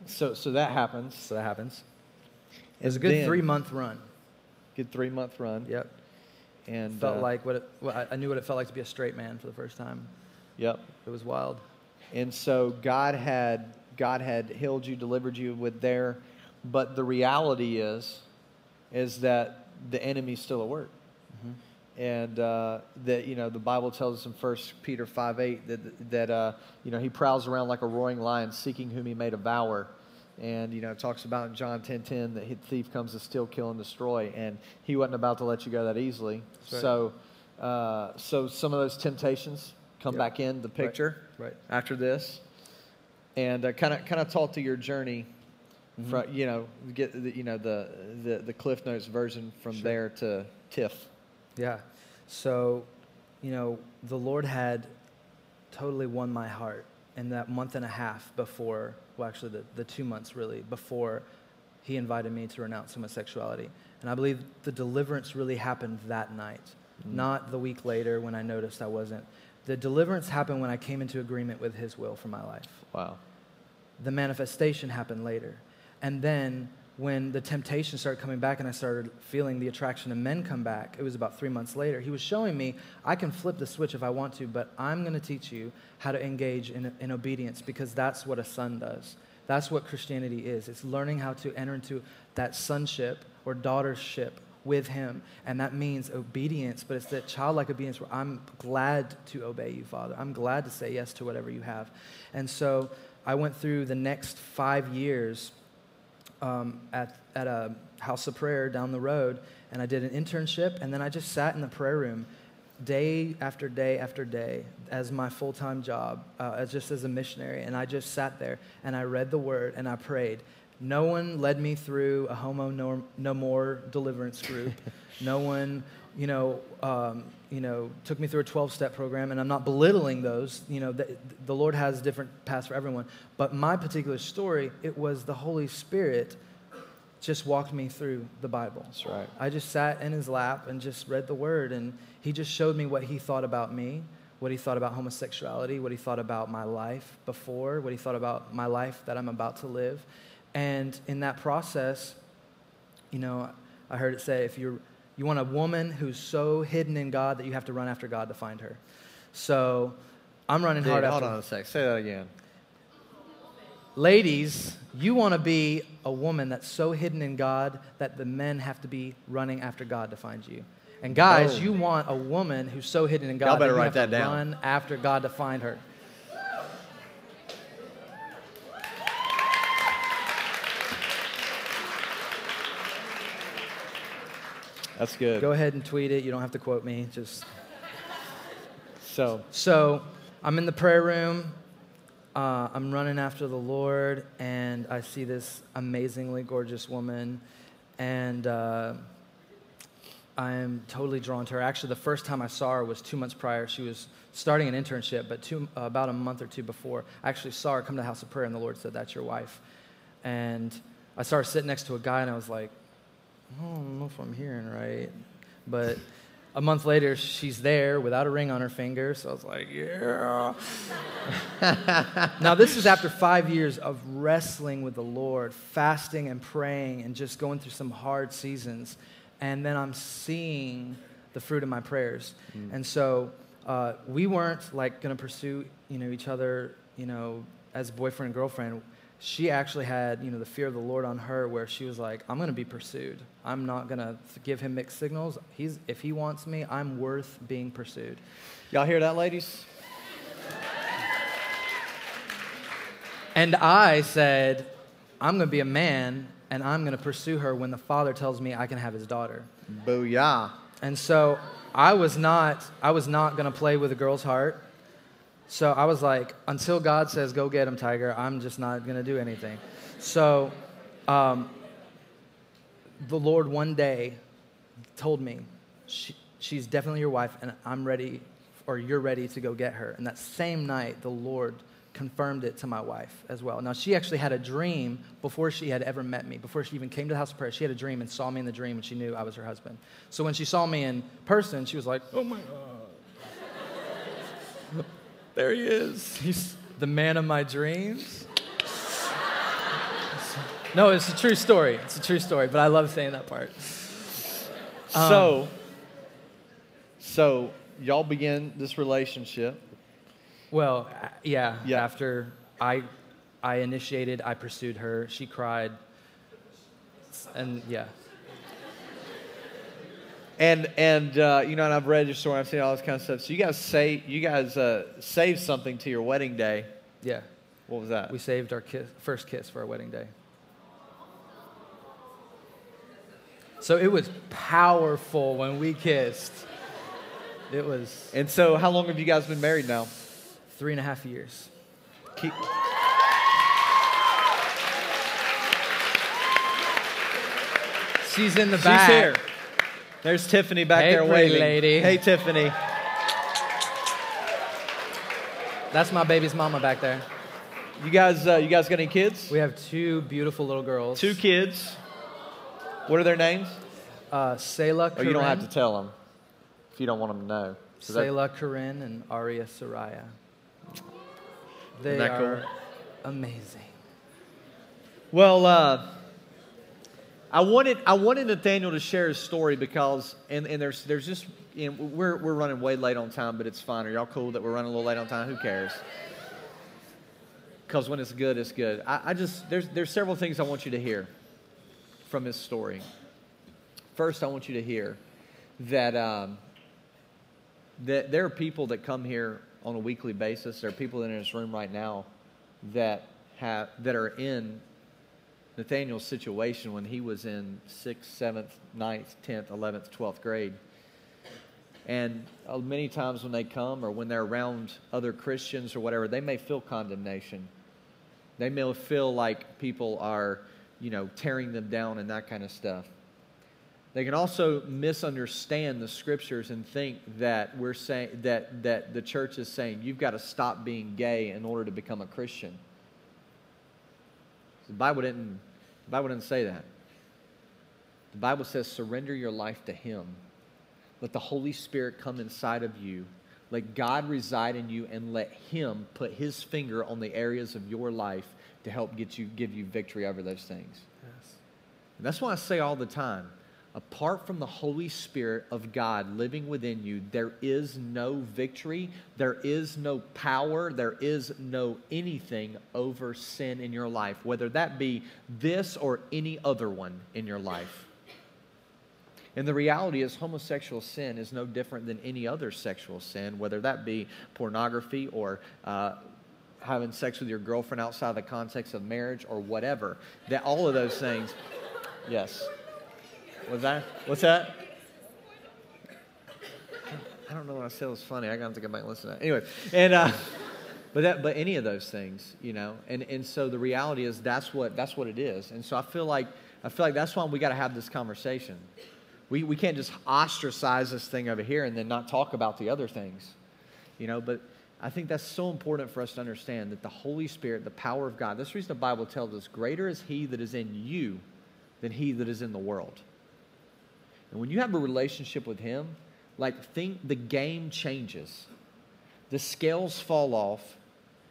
so, so that happens. So that happens. It was a good then- three month run. Good three month run. Yep. And, Felt uh, like what it, well, I- knew what it felt like to be a straight man for the first time. Yep. It was wild. And so God had God had healed you, delivered you with there, but the reality is is that the enemy's still at work. And uh, that you know the Bible tells us in 1 Peter five eight that that uh, you know he prowls around like a roaring lion, seeking whom he may devour. And you know it talks about in John ten ten that the thief comes to steal, kill, and destroy. And he wasn't about to let you go that easily. Right. So uh, so some of those temptations come Yep. back in the picture Right. after this, and kind of kind of talk to your journey, Mm-hmm. from you know get the, you know the, the the Cliff Notes version from Sure. there to Tiff. Yeah. So, you know, the Lord had totally won my heart in that month and a half before, well, actually, the, the two months really, before He invited me to renounce homosexuality. And I believe the deliverance really happened that night, mm. not the week later when I noticed I wasn't. The deliverance happened when I came into agreement with His will for my life Wow. the manifestation happened later. And then when the temptation started coming back and I started feeling the attraction of men come back, it was about three months later. He was showing me I can flip the switch if I want to, but I'm going to teach you how to engage in, in obedience because that's what a son does. That's what Christianity is. It's learning how to enter into that sonship or daughtership with him. And that means obedience, but it's that childlike obedience where I'm glad to obey you, Father. I'm glad to say yes to whatever you have. And so I went through the next five years um, at, at a house of prayer down the road, and I did an internship, and then I just sat in the prayer room day after day after day as my full time job, uh, as just as a missionary. And I just sat there and I read the word and I prayed. No one led me through a homo no, no more deliverance group. no one, you know, um, you know, took me through a 12 step program, and I'm not belittling those. You know, the, the Lord has different paths for everyone. But my particular story, it was the Holy Spirit just walked me through the Bible. That's right. I just sat in his lap and just read the word, and he just showed me what he thought about me, what he thought about homosexuality, what he thought about my life before, what he thought about my life that I'm about to live. And in that process, you know, I heard it say if you're, you want a woman who's so hidden in God that you have to run after God to find her. So I'm running Dude, hard hold after. on a sec. Say that again. Ladies, you want to be a woman that's so hidden in God that the men have to be running after God to find you. And guys, Boom. you want a woman who's so hidden in God Y'all better that you write have that to down. run after God to find her. That's good. Go ahead and tweet it. You don't have to quote me. Just So, so I'm in the prayer room. Uh, I'm running after the Lord, and I see this amazingly gorgeous woman, and uh, I am totally drawn to her. Actually, the first time I saw her was two months prior. She was starting an internship, but two, uh, about a month or two before, I actually saw her come to the house of prayer, and the Lord said, "That's your wife." And I saw her sitting next to a guy, and I was like, I don't know if I'm hearing right. But a month later, she's there without a ring on her finger. So I was like, yeah. now, this is after five years of wrestling with the Lord, fasting and praying, and just going through some hard seasons. And then I'm seeing the fruit of my prayers. And so uh, we weren't like going to pursue, you know, each other, you know, as boyfriend and girlfriend she actually had you know the fear of the lord on her where she was like i'm going to be pursued. I'm not going to give him mixed signals. He's if he wants me i'm worth being pursued. Y'all hear that, ladies? and i said i'm going to be a man and i'm going to pursue her when the father tells me i can have his daughter. Booyah. and so i was not i was not going to play with a girl's heart so I was like, until God says, go get him, Tiger, I'm just not going to do anything. So um, the Lord one day told me, she, she's definitely your wife, and I'm ready, or you're ready to go get her. And that same night, the Lord confirmed it to my wife as well. Now, she actually had a dream before she had ever met me, before she even came to the house of prayer. She had a dream and saw me in the dream, and she knew I was her husband. So when she saw me in person, she was like, oh my God. There he is. He's the man of my dreams. no, it's a true story. It's a true story, but I love saying that part. Um, so, so y'all begin this relationship. Well, uh, yeah, Yeah. After I, I initiated, I pursued her. She cried, and yeah. And and uh, you know, and I've read your story. I've seen all this kind of stuff. So you guys say you guys uh, saved something to your wedding day. Yeah, What was that? we saved our kiss, first kiss for our wedding day. So it was powerful when we kissed. It was and so, how long have you guys been married now? three and a half years. Keep, She's in the back. she's here. There's Tiffany back Hey, there waving. lady. Hey, Tiffany. That's my baby's mama back there. You guys, uh, you guys got any kids? We have two beautiful little girls. Two kids. What are their names? Uh, Selah Oh, you don't have to tell them if you don't want them to know. that- Selah Corinne and Aria Soraya. They Isn't that cool? are amazing. Well, uh, I wanted I wanted Nathaniel to share his story because and, and there's there's just you know, we're we're running way late on time, but it's fine. Are y'all cool that we're running a little late on time? Who cares? Because when it's good, it's good. I, I just there's there's several things I want you to hear from his story. First, I want you to hear that um, that there are people that come here on a weekly basis. There are people in this room right now that have that are in Nathaniel's situation when he was in sixth, seventh, ninth, tenth, eleventh, twelfth grade. And uh, many times when they come or when they're around other Christians or whatever, they may feel condemnation. They may feel like people are, you know, tearing them down and that kind of stuff. They can also misunderstand the scriptures and think that we're saying that, that the church is saying you've got to stop being gay in order to become a Christian. The Bible didn't, the Bible didn't say that. The Bible says surrender your life to Him. Let the Holy Spirit come inside of you. Let God reside in you and let Him put His finger on the areas of your life to help get you, give you victory over those things. Yes. And that's why I say all the time apart from the Holy Spirit of God living within you, there is no victory, there is no power, there is no anything over sin in your life, whether that be this or any other one in your life. And the reality is, homosexual sin is no different than any other sexual sin, whether that be pornography or uh, having sex with your girlfriend outside the context of marriage or whatever. That all of those things, yes. Was that? What's that? I don't know what I said was funny. I got to go back and listen to that. Anyway, and uh, but that, but any of those things, you know, and and so the reality is that's what that's what it is. And so I feel like I feel like that's why we got to have this conversation. We we can't just ostracize this thing over here and then not talk about the other things, you know. But I think that's so important for us to understand that the Holy Spirit, the power of God. The reason the Bible tells us, "Greater is He that is in you than He that is in the world." And when you have a relationship with Him, like think the game changes. The scales fall off.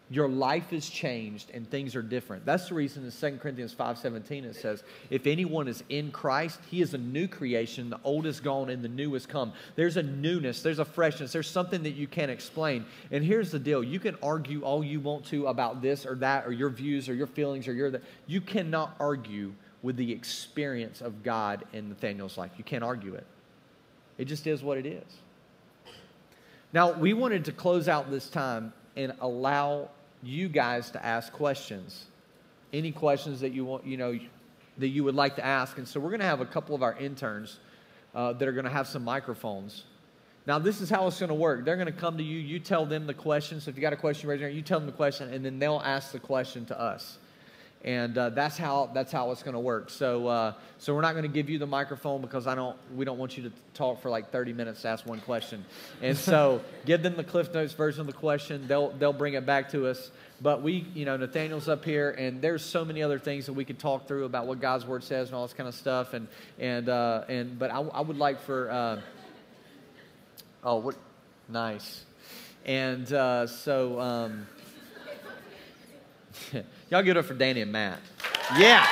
Your life is changed and things are different. That's the reason in 2 Corinthians 5:17 it says, "If anyone is in Christ, he is a new creation. The old is gone and the new has come." There's a newness, there's a freshness, there's something that you can't explain. And here's the deal. You can argue all you want to about this or that or your views or your feelings or your that. you cannot argue with the experience of God in Nathaniel's life. You can't argue it. It just is what it is. Now, we wanted to close out this time and allow you guys to ask questions. Any questions that you want, you know, that you would like to ask. And so we're going to have a couple of our interns uh, that are going to have some microphones. Now, this is how it's going to work. They're going to come to you. You tell them the question. So if you got a question, raise your hand. You tell them the question, and then they'll ask the question to us and uh, that's how that's how it's going to work. So uh, so we're not going to give you the microphone because I don't we don't want you to talk for like 30 minutes to ask one question. And so give them the Cliff Notes version of the question. They'll they'll bring it back to us. But we you know Nathaniel's up here, and there's so many other things that we could talk through about what God's word says and all this kind of stuff. And and uh, and but I, I would like for uh, oh what nice. And uh, so. Um, Y'all give it up for Danny and Matt. Yeah.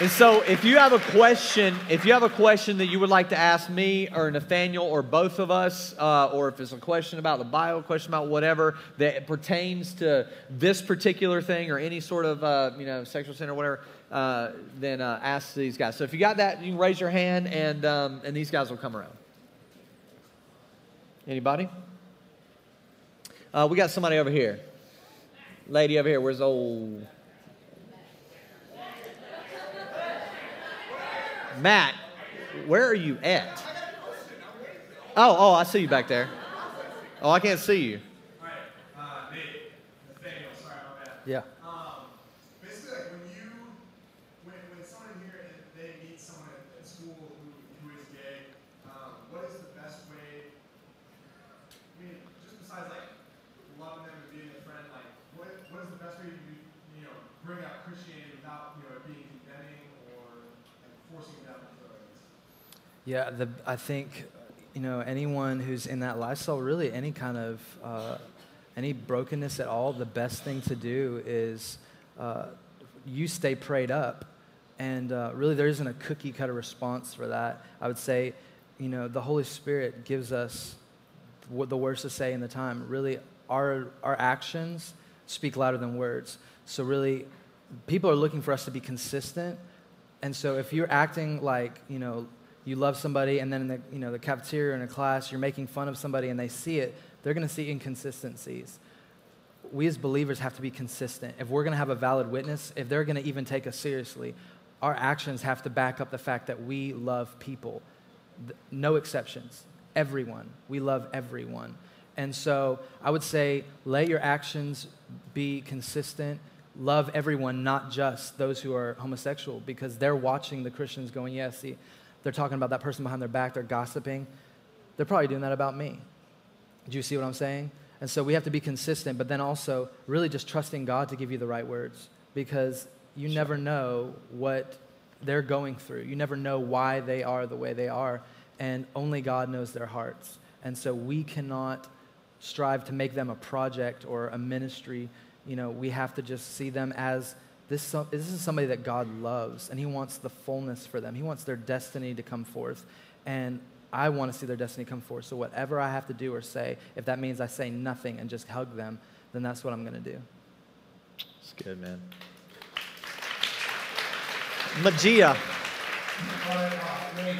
And so, if you have a question, if you have a question that you would like to ask me or Nathaniel or both of us, uh, or if it's a question about the Bible, question about whatever that pertains to this particular thing or any sort of uh, you know sexual sin or whatever, uh, then uh, ask these guys. So, if you got that, you can raise your hand, and um, and these guys will come around. Anybody? Uh, we got somebody over here. Lady over here. Where's old Matt? Where are you at? Oh, oh, I see you back there. Oh, I can't see you. Yeah. Yeah, the, I think, you know, anyone who's in that lifestyle, really any kind of, uh, any brokenness at all, the best thing to do is uh, you stay prayed up. And uh, really, there isn't a cookie cutter response for that. I would say, you know, the Holy Spirit gives us the words to say in the time. Really, our, our actions speak louder than words. So, really, people are looking for us to be consistent. And so, if you're acting like, you know, you love somebody and then in the, you know, the cafeteria in a class you're making fun of somebody and they see it, they're going to see inconsistencies. We as believers have to be consistent. If we're going to have a valid witness, if they're going to even take us seriously, our actions have to back up the fact that we love people. No exceptions. Everyone. We love everyone. And so I would say let your actions be consistent. Love everyone, not just those who are homosexual, because they're watching the Christians going, yeah, see, they're talking about that person behind their back, they're gossiping. They're probably doing that about me. Do you see what I'm saying? And so we have to be consistent, but then also really just trusting God to give you the right words because you never know what they're going through. You never know why they are the way they are. and only God knows their hearts. And so we cannot strive to make them a project or a ministry. You know, we have to just see them as this, this is somebody that God loves, and He wants the fullness for them. He wants their destiny to come forth. And I want to see their destiny come forth. So, whatever I have to do or say, if that means I say nothing and just hug them, then that's what I'm going to do. It's good, man. Magia. How did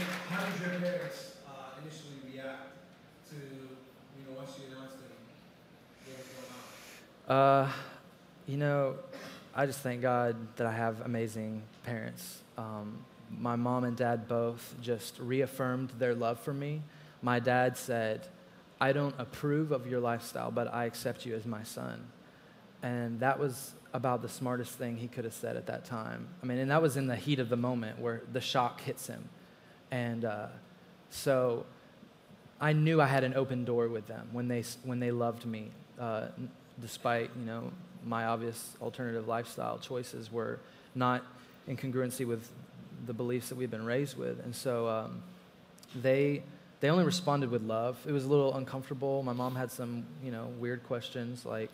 your parents uh, initially react to, you know, once you announced them what was going on? Uh, you know, I just thank God that I have amazing parents. Um, my mom and dad both just reaffirmed their love for me. My dad said, I don't approve of your lifestyle, but I accept you as my son. And that was about the smartest thing he could have said at that time. I mean, and that was in the heat of the moment where the shock hits him. And uh, so I knew I had an open door with them when they, when they loved me, uh, despite, you know, my obvious alternative lifestyle choices were not in congruency with the beliefs that we've been raised with. And so um, they, they only responded with love. It was a little uncomfortable. My mom had some, you know, weird questions like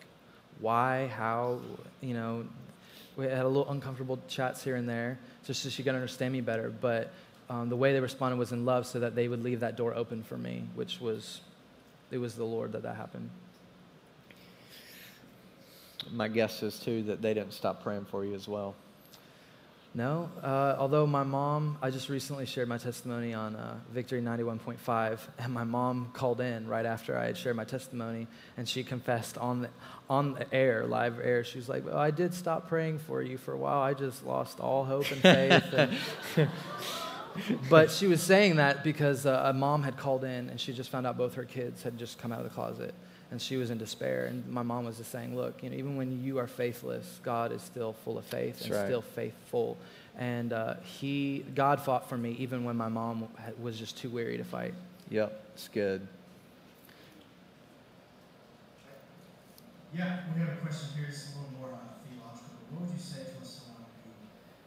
why, how, you know, we had a little uncomfortable chats here and there just so she could understand me better. But um, the way they responded was in love so that they would leave that door open for me, which was, it was the Lord that that happened. My guess is too that they didn't stop praying for you as well. No, uh, although my mom, I just recently shared my testimony on uh, Victory 91.5, and my mom called in right after I had shared my testimony, and she confessed on the, on the air, live air. She was like, well, I did stop praying for you for a while. I just lost all hope and faith. but she was saying that because uh, a mom had called in, and she just found out both her kids had just come out of the closet and she was in despair. And my mom was just saying, look, you know, even when you are faithless, God is still full of faith That's and right. still faithful. And uh, he, God fought for me even when my mom was just too weary to fight. Yep, it's good. Yeah, we have a question here. It's a little more uh, theological. What would you say to someone who,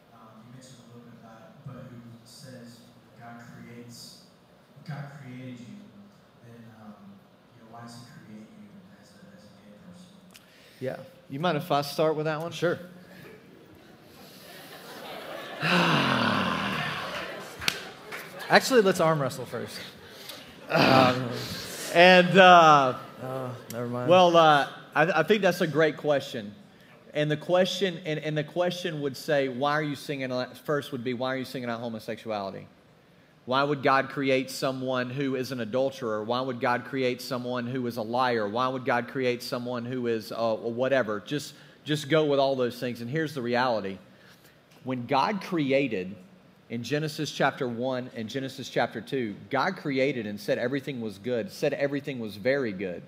um, you mentioned a little bit about it, but who says God creates, God created you, then um, you know, why does He create you as a, as a gay person? Yeah. You mind if I start with that one? Sure. Actually, let's arm wrestle first. Um, and uh, oh, never mind. Well, uh, I, I, think that's a great question. And the question, and, and the question would say, why are you singing? First would be, why are you singing out homosexuality? Why would God create someone who is an adulterer? Why would God create someone who is a liar? Why would God create someone who is uh, whatever? Just, just go with all those things. And here's the reality when God created in Genesis chapter 1 and Genesis chapter 2, God created and said everything was good, said everything was very good.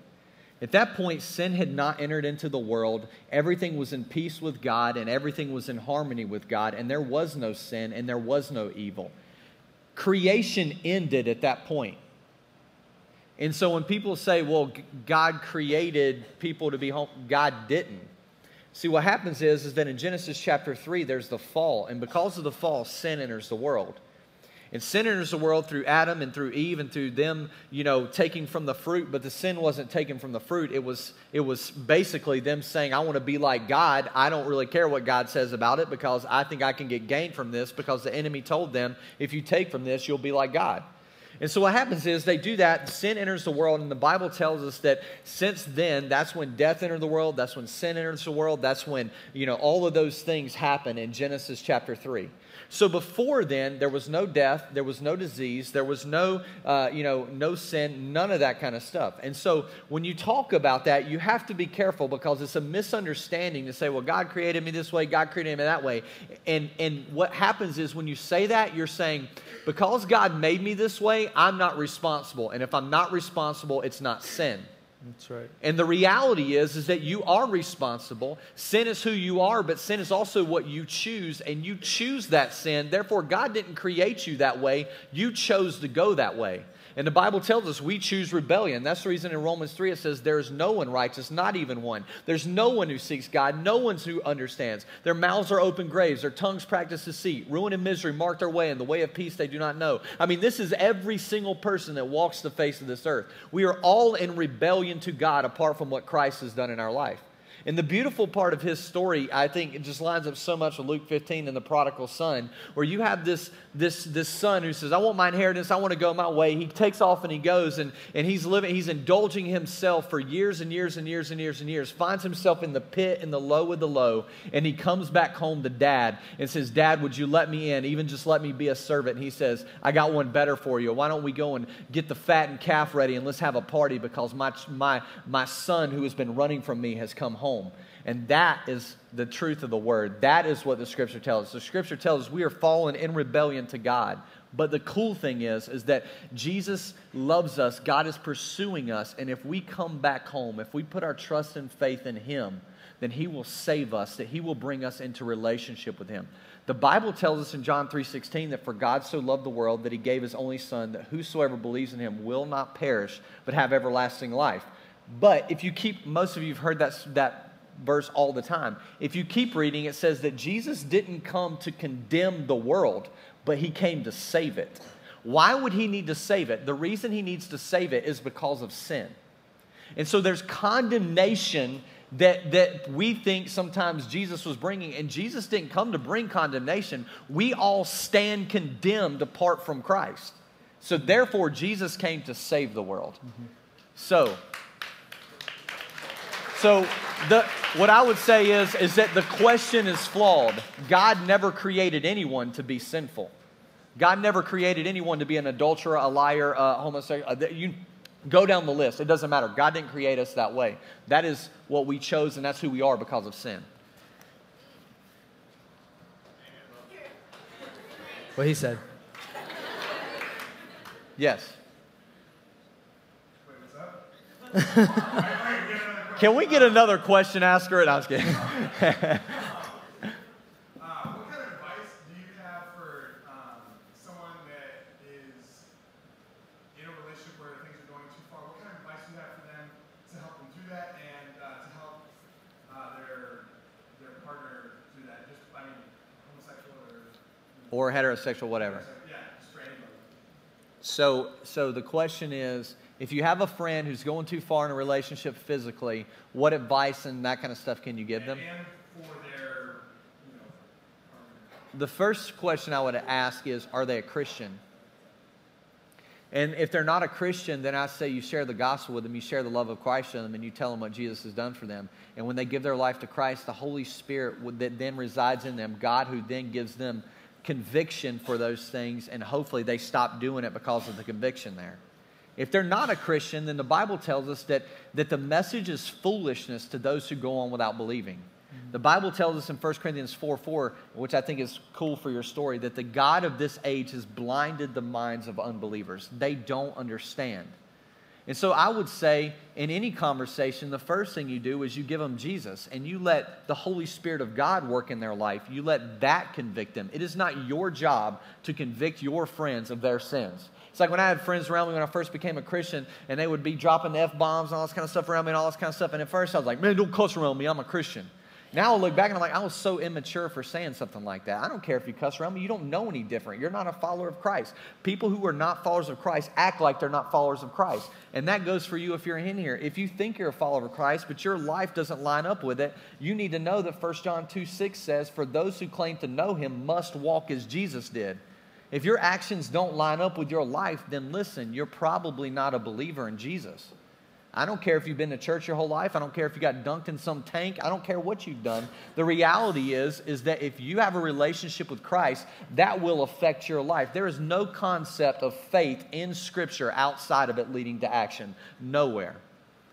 At that point, sin had not entered into the world. Everything was in peace with God and everything was in harmony with God, and there was no sin and there was no evil. Creation ended at that point. And so when people say, well, God created people to be home, God didn't. See, what happens is, is that in Genesis chapter 3, there's the fall. And because of the fall, sin enters the world. And sin enters the world through Adam and through Eve and through them, you know, taking from the fruit. But the sin wasn't taken from the fruit. It was, it was basically them saying, I want to be like God. I don't really care what God says about it because I think I can get gain from this because the enemy told them, if you take from this, you'll be like God. And so what happens is they do that, sin enters the world, and the Bible tells us that since then, that's when death entered the world, that's when sin enters the world, that's when, you know, all of those things happen in Genesis chapter 3. So before then, there was no death, there was no disease, there was no, uh, you know, no sin, none of that kind of stuff. And so when you talk about that, you have to be careful because it's a misunderstanding to say, well, God created me this way, God created me that way. And, and what happens is when you say that, you're saying, because God made me this way, I'm not responsible. And if I'm not responsible, it's not sin. That's right. And the reality is is that you are responsible. Sin is who you are, but sin is also what you choose and you choose that sin. Therefore God didn't create you that way. You chose to go that way. And the Bible tells us we choose rebellion. That's the reason in Romans 3 it says, There is no one righteous, not even one. There's no one who seeks God, no one who understands. Their mouths are open graves, their tongues practice deceit. Ruin and misery mark their way, and the way of peace they do not know. I mean, this is every single person that walks the face of this earth. We are all in rebellion to God apart from what Christ has done in our life. And the beautiful part of his story, I think it just lines up so much with Luke 15 and the prodigal son, where you have this, this, this son who says, I want my inheritance, I want to go my way. He takes off and he goes and, and he's living, he's indulging himself for years and years and years and years and years, finds himself in the pit, in the low of the low, and he comes back home to dad and says, Dad, would you let me in? Even just let me be a servant. And he says, I got one better for you. Why don't we go and get the fattened calf ready and let's have a party because my, my, my son who has been running from me has come home home. And that is the truth of the word. That is what the scripture tells us. The scripture tells us we are fallen in rebellion to God. But the cool thing is, is that Jesus loves us. God is pursuing us. And if we come back home, if we put our trust and faith in Him, then He will save us, that He will bring us into relationship with Him. The Bible tells us in John 3:16 that for God so loved the world that he gave his only son that whosoever believes in him will not perish but have everlasting life. But if you keep most of you have heard that that verse all the time. If you keep reading, it says that Jesus didn't come to condemn the world, but he came to save it. Why would he need to save it? The reason he needs to save it is because of sin. And so there's condemnation that, that we think sometimes Jesus was bringing, and Jesus didn't come to bring condemnation. We all stand condemned apart from Christ. So therefore, Jesus came to save the world. Mm-hmm. So, so the, what I would say is, is that the question is flawed. God never created anyone to be sinful. God never created anyone to be an adulterer, a liar, a homosexual. You go down the list. It doesn't matter. God didn't create us that way. That is what we chose, and that's who we are because of sin. What he said. Yes. Can we get another question asker? And I was kidding. or heterosexual, whatever. So, so the question is if you have a friend who's going too far in a relationship physically, what advice and that kind of stuff can you give them? Their, you know, the first question I would ask is Are they a Christian? And if they're not a Christian, then I say you share the gospel with them, you share the love of Christ with them, and you tell them what Jesus has done for them. And when they give their life to Christ, the Holy Spirit that then resides in them, God who then gives them conviction for those things, and hopefully they stop doing it because of the conviction there. If they're not a Christian, then the Bible tells us that, that the message is foolishness to those who go on without believing. The Bible tells us in 1 Corinthians 4 4, which I think is cool for your story, that the God of this age has blinded the minds of unbelievers. They don't understand. And so I would say in any conversation, the first thing you do is you give them Jesus and you let the Holy Spirit of God work in their life. You let that convict them. It is not your job to convict your friends of their sins. It's like when I had friends around me when I first became a Christian, and they would be dropping F bombs and all this kind of stuff around me and all this kind of stuff. And at first I was like, man, don't cuss around me. I'm a Christian. Now I look back and I'm like, I was so immature for saying something like that. I don't care if you cuss around me. You don't know any different. You're not a follower of Christ. People who are not followers of Christ act like they're not followers of Christ. And that goes for you if you're in here. If you think you're a follower of Christ, but your life doesn't line up with it, you need to know that 1 John 2 6 says, For those who claim to know him must walk as Jesus did. If your actions don't line up with your life, then listen, you're probably not a believer in Jesus. I don't care if you've been to church your whole life. I don't care if you got dunked in some tank. I don't care what you've done. The reality is is that if you have a relationship with Christ, that will affect your life. There is no concept of faith in scripture outside of it leading to action. Nowhere.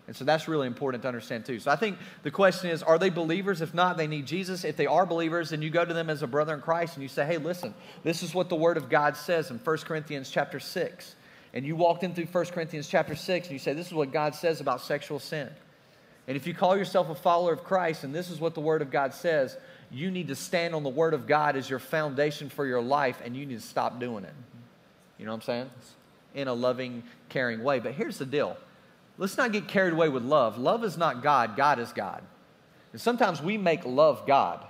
And so that's really important to understand too. So I think the question is are they believers? If not, they need Jesus. If they are believers, then you go to them as a brother in Christ and you say, hey, listen, this is what the Word of God says in 1 Corinthians chapter 6. And you walked in through 1 Corinthians chapter 6 and you say, this is what God says about sexual sin. And if you call yourself a follower of Christ and this is what the Word of God says, you need to stand on the Word of God as your foundation for your life and you need to stop doing it. You know what I'm saying? in a loving, caring way. But here's the deal let's not get carried away with love. Love is not God, God is God. And sometimes we make love God,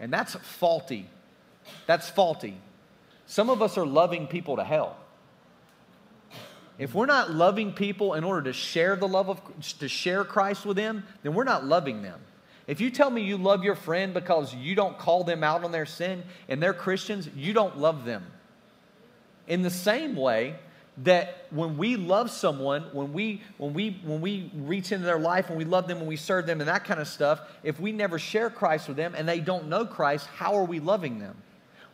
and that's faulty. That's faulty. Some of us are loving people to hell. If we're not loving people in order to share the love of to share Christ with them, then we're not loving them. If you tell me you love your friend because you don't call them out on their sin and they're Christians, you don't love them. In the same way that when we love someone, when we when we when we reach into their life, when we love them, when we serve them and that kind of stuff, if we never share Christ with them and they don't know Christ, how are we loving them?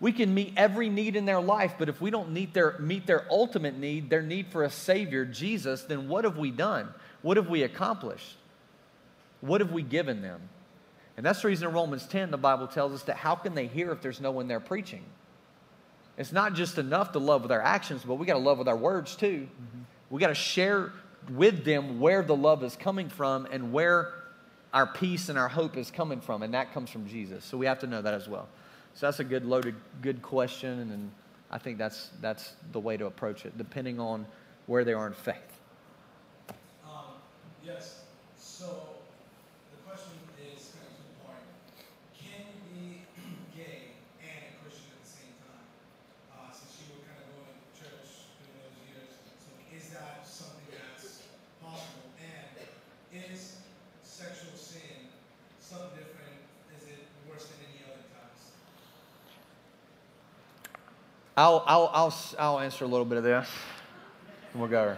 We can meet every need in their life, but if we don't meet their, meet their ultimate need, their need for a Savior, Jesus, then what have we done? What have we accomplished? What have we given them? And that's the reason in Romans 10, the Bible tells us that how can they hear if there's no one there preaching? It's not just enough to love with our actions, but we got to love with our words too. Mm-hmm. We got to share with them where the love is coming from and where our peace and our hope is coming from, and that comes from Jesus. So we have to know that as well. So that's a good loaded, good question, and I think that's that's the way to approach it, depending on where they are in faith. Um, yes. So I'll, I'll, I'll, I'll answer a little bit of this. And we'll go.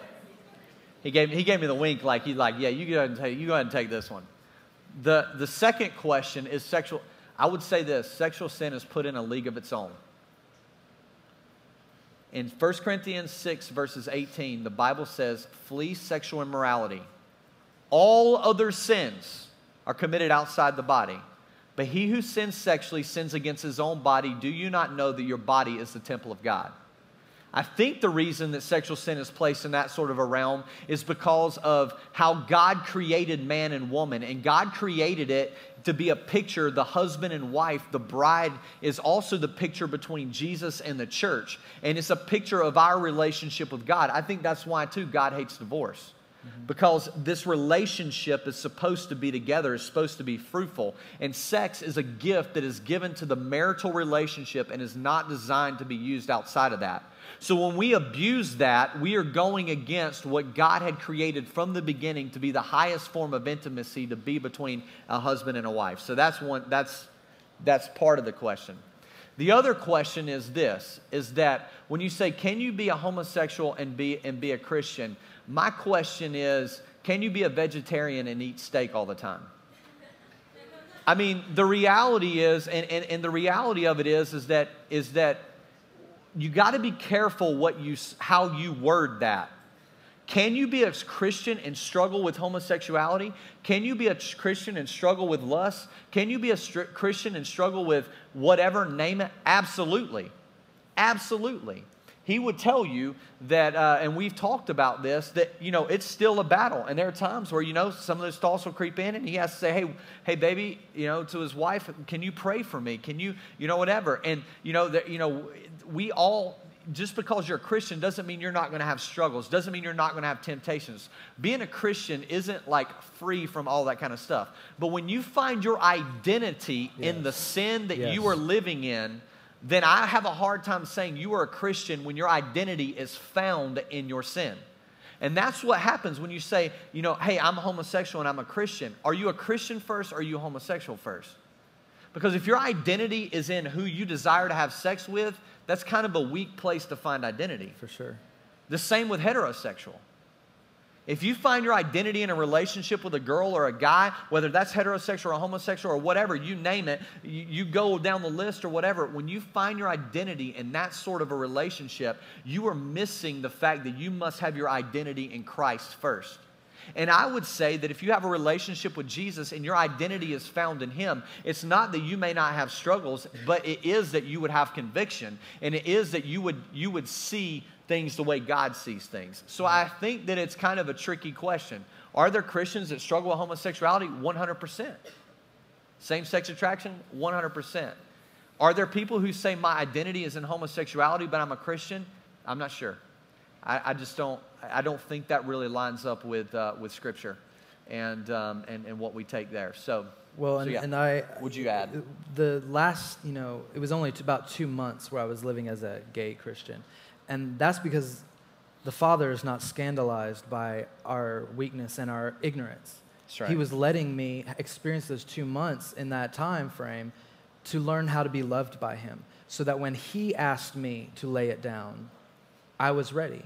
He gave, he gave me the wink, like he's like, yeah, you go ahead and take, you go ahead and take this one. The, the second question is sexual. I would say this sexual sin is put in a league of its own. In 1 Corinthians 6, verses 18, the Bible says, flee sexual immorality. All other sins are committed outside the body. But he who sins sexually sins against his own body. Do you not know that your body is the temple of God? I think the reason that sexual sin is placed in that sort of a realm is because of how God created man and woman. And God created it to be a picture, the husband and wife, the bride is also the picture between Jesus and the church. And it's a picture of our relationship with God. I think that's why, too, God hates divorce. Mm-hmm. Because this relationship is supposed to be together, is supposed to be fruitful. And sex is a gift that is given to the marital relationship and is not designed to be used outside of that. So when we abuse that, we are going against what God had created from the beginning to be the highest form of intimacy to be between a husband and a wife. So that's one that's that's part of the question. The other question is this is that when you say can you be a homosexual and be and be a Christian? My question is can you be a vegetarian and eat steak all the time? I mean, the reality is, and, and, and the reality of it is, is that, is that you got to be careful what you, how you word that. Can you be a Christian and struggle with homosexuality? Can you be a Christian and struggle with lust? Can you be a Christian and struggle with whatever, name it? Absolutely. Absolutely he would tell you that, uh, and we've talked about this, that, you know, it's still a battle. And there are times where, you know, some of those thoughts will creep in and he has to say, hey, hey, baby, you know, to his wife, can you pray for me? Can you, you know, whatever. And, you know, that, you know, we all, just because you're a Christian doesn't mean you're not going to have struggles, doesn't mean you're not going to have temptations. Being a Christian isn't like free from all that kind of stuff. But when you find your identity yes. in the sin that yes. you are living in, then I have a hard time saying you are a Christian when your identity is found in your sin. And that's what happens when you say, you know, hey, I'm a homosexual and I'm a Christian. Are you a Christian first or are you homosexual first? Because if your identity is in who you desire to have sex with, that's kind of a weak place to find identity. For sure. The same with heterosexual. If you find your identity in a relationship with a girl or a guy, whether that's heterosexual or homosexual or whatever, you name it, you, you, go down the list or whatever, when you find your identity in that sort of a relationship, you are missing the fact that you must have your identity in Christ first. And I would say that if you have a relationship with Jesus and your identity is found in Him, it's not that you may not have struggles, but it is that you would have conviction. And it is that you would, you would see things the way God sees things. So I think that it's kind of a tricky question. Are there Christians that struggle with homosexuality? 100%. Same sex attraction? 100%. Are there people who say my identity is in homosexuality, but I'm a Christian? I'm not sure. I, I just don't, I don't think that really lines up with, uh, with Scripture and, um, and, and what we take there. So, Well, so and, yeah. and I. Would you add? The last, you know, it was only about two months where I was living as a gay Christian. And that's because the Father is not scandalized by our weakness and our ignorance. That's right. He was letting me experience those two months in that time frame to learn how to be loved by Him so that when He asked me to lay it down, I was ready.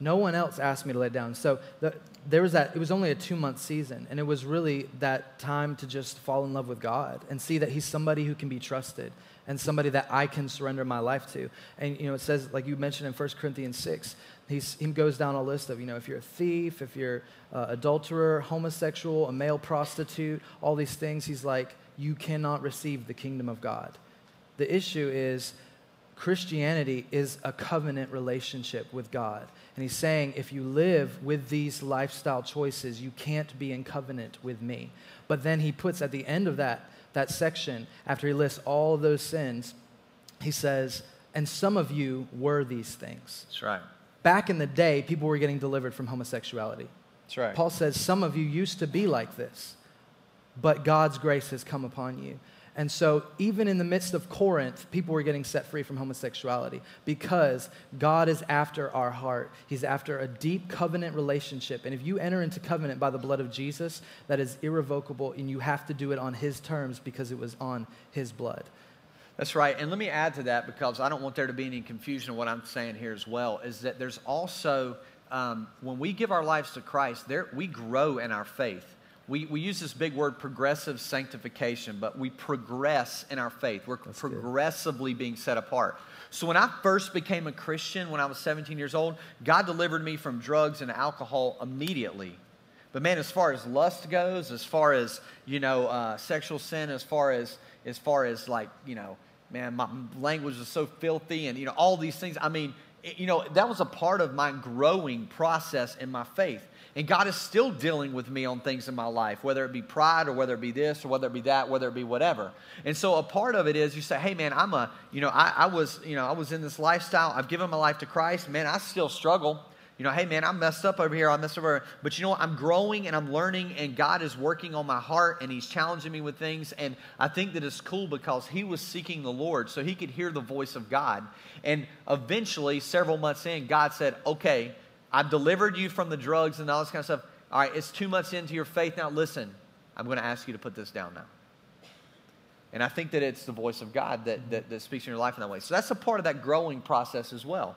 No one else asked me to lay it down. So the, there was that, it was only a two month season, and it was really that time to just fall in love with God and see that He's somebody who can be trusted and somebody that I can surrender my life to. And, you know, it says, like you mentioned in 1 Corinthians 6, he's, he goes down a list of, you know, if you're a thief, if you're uh, adulterer, homosexual, a male prostitute, all these things, he's like, you cannot receive the kingdom of God. The issue is Christianity is a covenant relationship with God. And he's saying, if you live with these lifestyle choices, you can't be in covenant with me. But then he puts at the end of that, that section, after he lists all of those sins, he says, and some of you were these things. That's right. Back in the day, people were getting delivered from homosexuality. That's right. Paul says, Some of you used to be like this, but God's grace has come upon you. And so, even in the midst of Corinth, people were getting set free from homosexuality because God is after our heart. He's after a deep covenant relationship. And if you enter into covenant by the blood of Jesus, that is irrevocable, and you have to do it on His terms because it was on His blood. That's right. And let me add to that because I don't want there to be any confusion of what I'm saying here as well, is that there's also, um, when we give our lives to Christ, there, we grow in our faith. We, we use this big word progressive sanctification, but we progress in our faith. We're That's progressively being set apart. So when I first became a Christian when I was 17 years old, God delivered me from drugs and alcohol immediately. But man, as far as lust goes, as far as you know, uh, sexual sin, as far as as far as like you know, man, my language was so filthy, and you know all these things. I mean, you know, that was a part of my growing process in my faith. And God is still dealing with me on things in my life, whether it be pride or whether it be this or whether it be that, whether it be whatever. And so a part of it is you say, hey man, I'm a, you know, I, I was, you know, I was in this lifestyle. I've given my life to Christ. Man, I still struggle. You know, hey man, I'm messed up over here. I messed up over. But you know what? I'm growing and I'm learning, and God is working on my heart, and He's challenging me with things. And I think that it's cool because He was seeking the Lord, so He could hear the voice of God. And eventually, several months in, God said, "Okay, I've delivered you from the drugs and all this kind of stuff. All right, it's two months into your faith now. Listen, I'm going to ask you to put this down now." And I think that it's the voice of God that, that, that speaks in your life in that way. So that's a part of that growing process as well.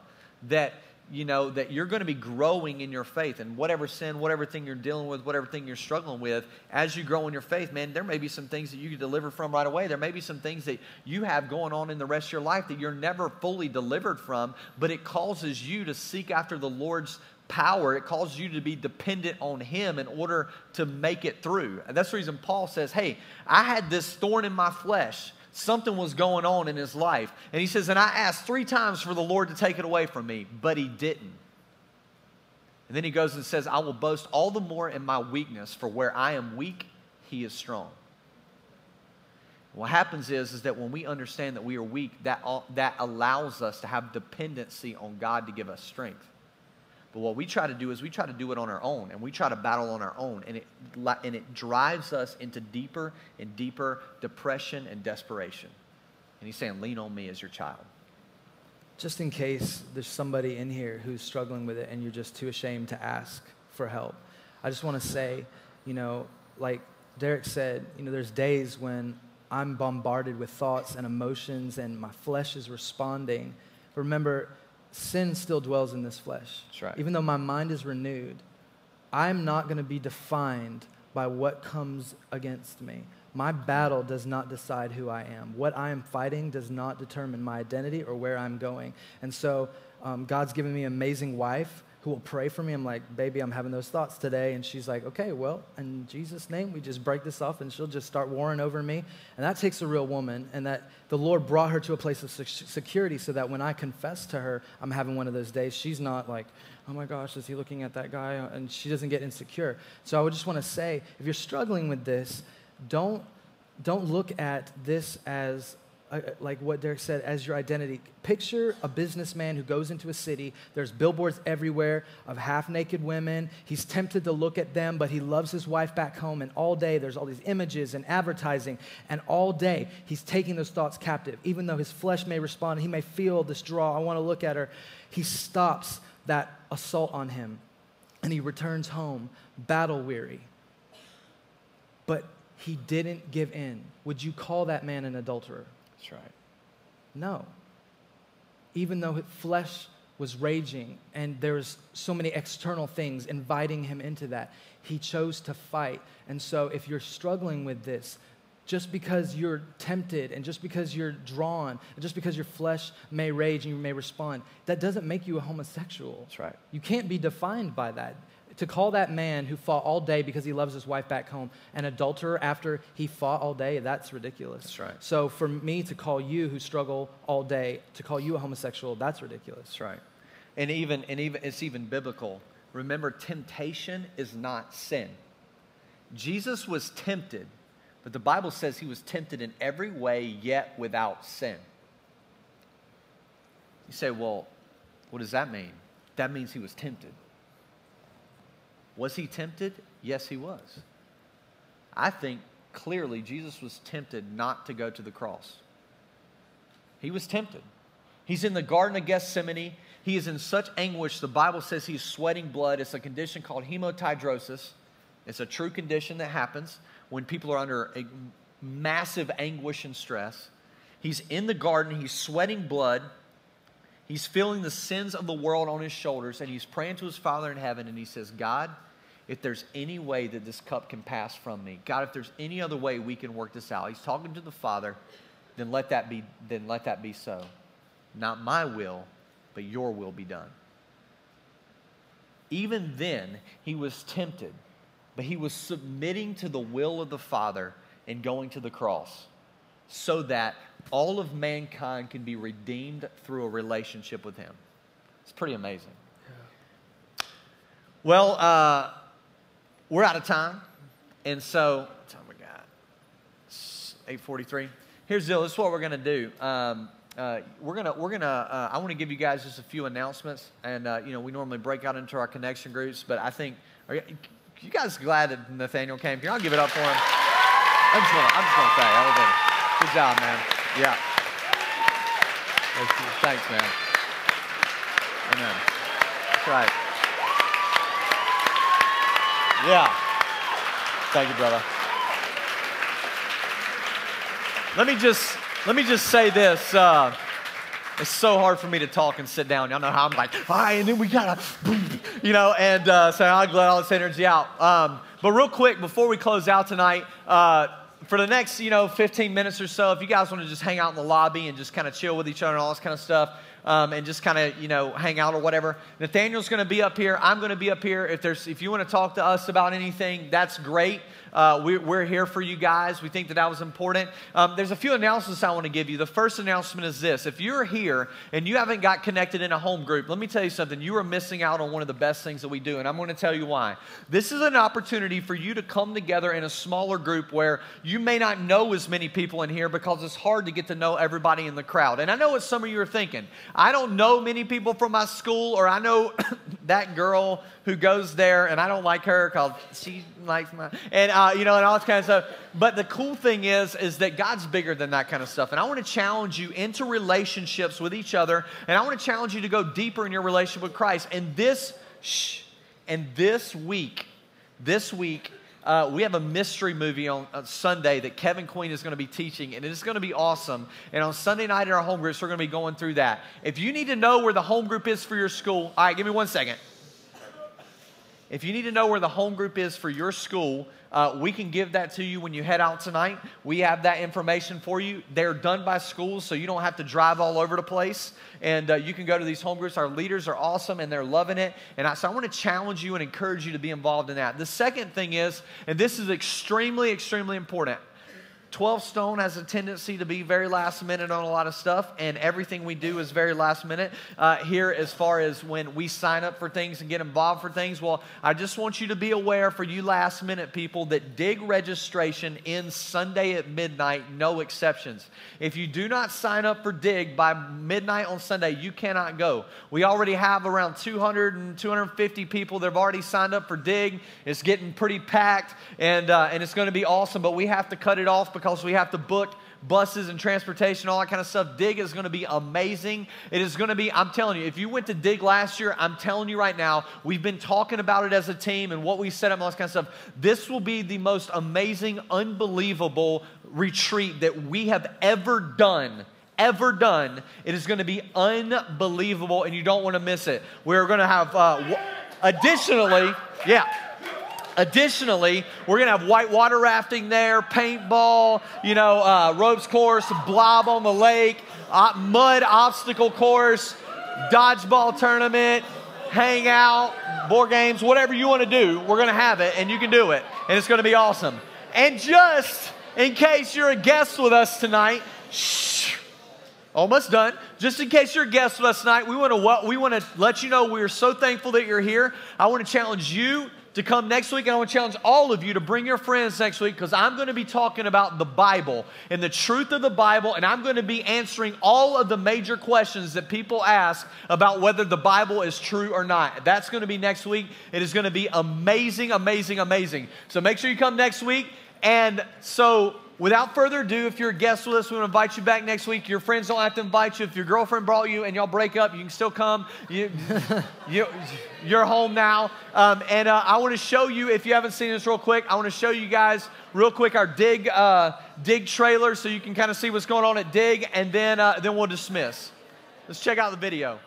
That, you know, that you're going to be growing in your faith. And whatever sin, whatever thing you're dealing with, whatever thing you're struggling with, as you grow in your faith, man, there may be some things that you can deliver from right away. There may be some things that you have going on in the rest of your life that you're never fully delivered from, but it causes you to seek after the Lord's power. It causes you to be dependent on Him in order to make it through. And that's the reason Paul says, Hey, I had this thorn in my flesh. Something was going on in his life. And he says, And I asked three times for the Lord to take it away from me, but He didn't. And then he goes and says, I will boast all the more in my weakness, for where I am weak, He is strong. What happens is, is that when we understand that we are weak, that, that allows us to have dependency on God to give us strength. But what we try to do is we try to do it on our own, and we try to battle on our own, and it, and it drives us into deeper and deeper depression and desperation. And he's saying, lean on me as your child. Just in case there's somebody in here who's struggling with it and you're just too ashamed to ask for help, I just want to say, you know, like Derek said, you know, there's days when I'm bombarded with thoughts and emotions and my flesh is responding. Remember, sin still dwells in this flesh. Right. Even though my mind is renewed, I'm not going to be defined by what comes against me. My battle does not decide who I am. What I am fighting does not determine my identity or where I'm going. And so, um, God's given me an amazing wife who will pray for me. I'm like, baby, I'm having those thoughts today. And she's like, okay, well, in Jesus' name, we just break this off and she'll just start warring over me. And that takes a real woman. And that the Lord brought her to a place of security so that when I confess to her, I'm having one of those days, she's not like, oh my gosh, is he looking at that guy? And she doesn't get insecure. So I would just want to say, if you're struggling with this, don't, don't look at this as Uh, uh, like what Derek said, as your identity. Picture a businessman who goes into a city. There's billboards everywhere of half naked women. He's tempted to look at them, but he loves his wife back home. And all day, there's all these images and advertising. And all day, he's taking those thoughts captive. Even though his flesh may respond, he may feel this draw. I want to look at her. He stops that assault on him and he returns home battle weary. But he didn't give in. Would you call that man an adulterer? That's right. No. Even though his flesh was raging and there's so many external things inviting him into that, he chose to fight. And so if you're struggling with this, just because you're tempted and just because you're drawn and just because your flesh may rage and you may respond, that doesn't make you a homosexual. That's right. You can't be defined by that to call that man who fought all day because he loves his wife back home an adulterer after he fought all day, that's ridiculous. That's right. So for me to call you who struggle all day, to call you a homosexual, that's ridiculous. That's right. And even and even it's even biblical. Remember, temptation is not sin. Jesus was tempted, but the Bible says he was tempted in every way, yet without sin. You say, well, what does that mean? That means he was tempted. Was he tempted? Yes, he was. I think clearly Jesus was tempted not to go to the cross. He was tempted. He's in the Garden of Gethsemane. He is in such anguish. The Bible says he's sweating blood. It's a condition called hematidrosis. It's a true condition that happens when people are under a massive anguish and stress. He's in the garden. He's sweating blood. He's feeling the sins of the world on his shoulders, and he's praying to his Father in heaven, and he says, God, if there's any way that this cup can pass from me, God, if there's any other way we can work this out, he's talking to the Father, then let that be, then let that be so. Not my will, but your will be done. Even then, he was tempted, but he was submitting to the will of the Father and going to the cross so that all of mankind can be redeemed through a relationship with him. It's pretty amazing. Well, uh, we're out of time. And so, time we got? 843. Here's the deal. This is what we're going to do. Um, uh, we're gonna we're gonna uh, I want to give you guys just a few announcements, and uh, you know we normally break out into our connection groups, but I think are you, you guys glad that Nathaniel came here? I'll give it up for him. I'm just gonna I'm say, I good job, man. Yeah. Thanks, man. Amen. That's right. Yeah. Thank you, brother. Let me just let me just say this. Uh, it's so hard for me to talk and sit down. Y'all know how I'm like, all right, and then we gotta, you know, and uh, so I let all this energy out. Um, but real quick, before we close out tonight, uh, for the next, you know, 15 minutes or so, if you guys want to just hang out in the lobby and just kind of chill with each other and all this kind of stuff, um, and just kind of you know hang out or whatever. Nathaniel's going to be up here. I'm going to be up here. If there's if you want to talk to us about anything, that's great. Uh, we, are here for you guys. We think that that was important. Um, there's a few announcements I want to give you. The first announcement is this if you're here and you haven't got connected in a home group, let me tell you something. You are missing out on one of the best things that we do, and I'm going to tell you why. This is an opportunity for you to come together in a smaller group where you may not know as many people in here because it's hard to get to know everybody in the crowd. And I know what some of you are thinking. I don't know many people from my school, or I know that girl who goes there and I don't like her because she likes my, and uh, you know, and all this kind of stuff. But the cool thing is, is that God's bigger than that kind of stuff. And I want to challenge you into relationships with each other. And I want to challenge you to go deeper in your relationship with Christ. And this, shh, and this week, this week, uh, we have a mystery movie on, on, Sunday that Kevin Queen is going to be teaching, and it's going to be awesome. And on Sunday night in our home groups, we're going to be going through that. If you need to know where the home group is for your school, all right, give me one second. If you need to know where the home group is for your school, uh, we can give that to you when you head out tonight. We have that information for you. They're done by schools, so you don't have to drive all over the place. And uh, you can go to these home groups. Our leaders are awesome and they're loving it. And I, so I want to challenge you and encourage you to be involved in that. The second thing is, and this is extremely, extremely important 12 Stone has a tendency to be very last minute on a lot of stuff, and everything we do is very last minute uh, here as far as when we sign up for things and get involved for things. Well, I just want you to be aware for you last minute people that dig registration ends Sunday at midnight, no exceptions. If you do not sign up for dig by midnight on Sunday, you cannot go. We already have around 200 and 250 people that have already signed up for dig. It's getting pretty packed, and, uh, and it's going to be awesome, but we have to cut it off because we have to book buses and transportation, all that kind of stuff. Dig is going to be amazing. It is going to be, I'm telling you, if you went to Dig last year, I'm telling you right now, we've been talking about it as a team and what we set up, all this kind of stuff. This will be the most amazing, unbelievable retreat that we have ever done ever done. It is going to be unbelievable, and you don't want to miss it. We're going to have, uh, w- additionally, yeah. Additionally, we're going to have white water rafting there, paintball, you know, uh, ropes course, blob on the lake, uh, mud obstacle course, dodgeball tournament, hang out, board games, whatever you want to do, we're going to have it, and you can do it, and it's going to be awesome. And just in case you're a guest with us tonight, shh, almost done. Just in case you're a guest with us tonight, we want to we want to let you know we are so thankful that you're here. I want to challenge you to come next week, and I want to challenge all of you to bring your friends next week because I'm going to be talking about the Bible and the truth of the Bible, and I'm going to be answering all of the major questions that people ask about whether the Bible is true or not. That's going to be next week. It is going to be amazing, amazing, amazing. So make sure you come next week. And so without further ado, if you're a guest with us, we want to invite you back next week. Your friends don't have to invite you. If your girlfriend brought you and y'all break up, you can still come. You, you, you're home now. Um, and uh, I want to show you, if you haven't seen this real quick, I want to show you guys real quick our dig, uh, dig trailer so you can kind of see what's going on at dig, and then, uh, then we'll dismiss. Let's check out the video.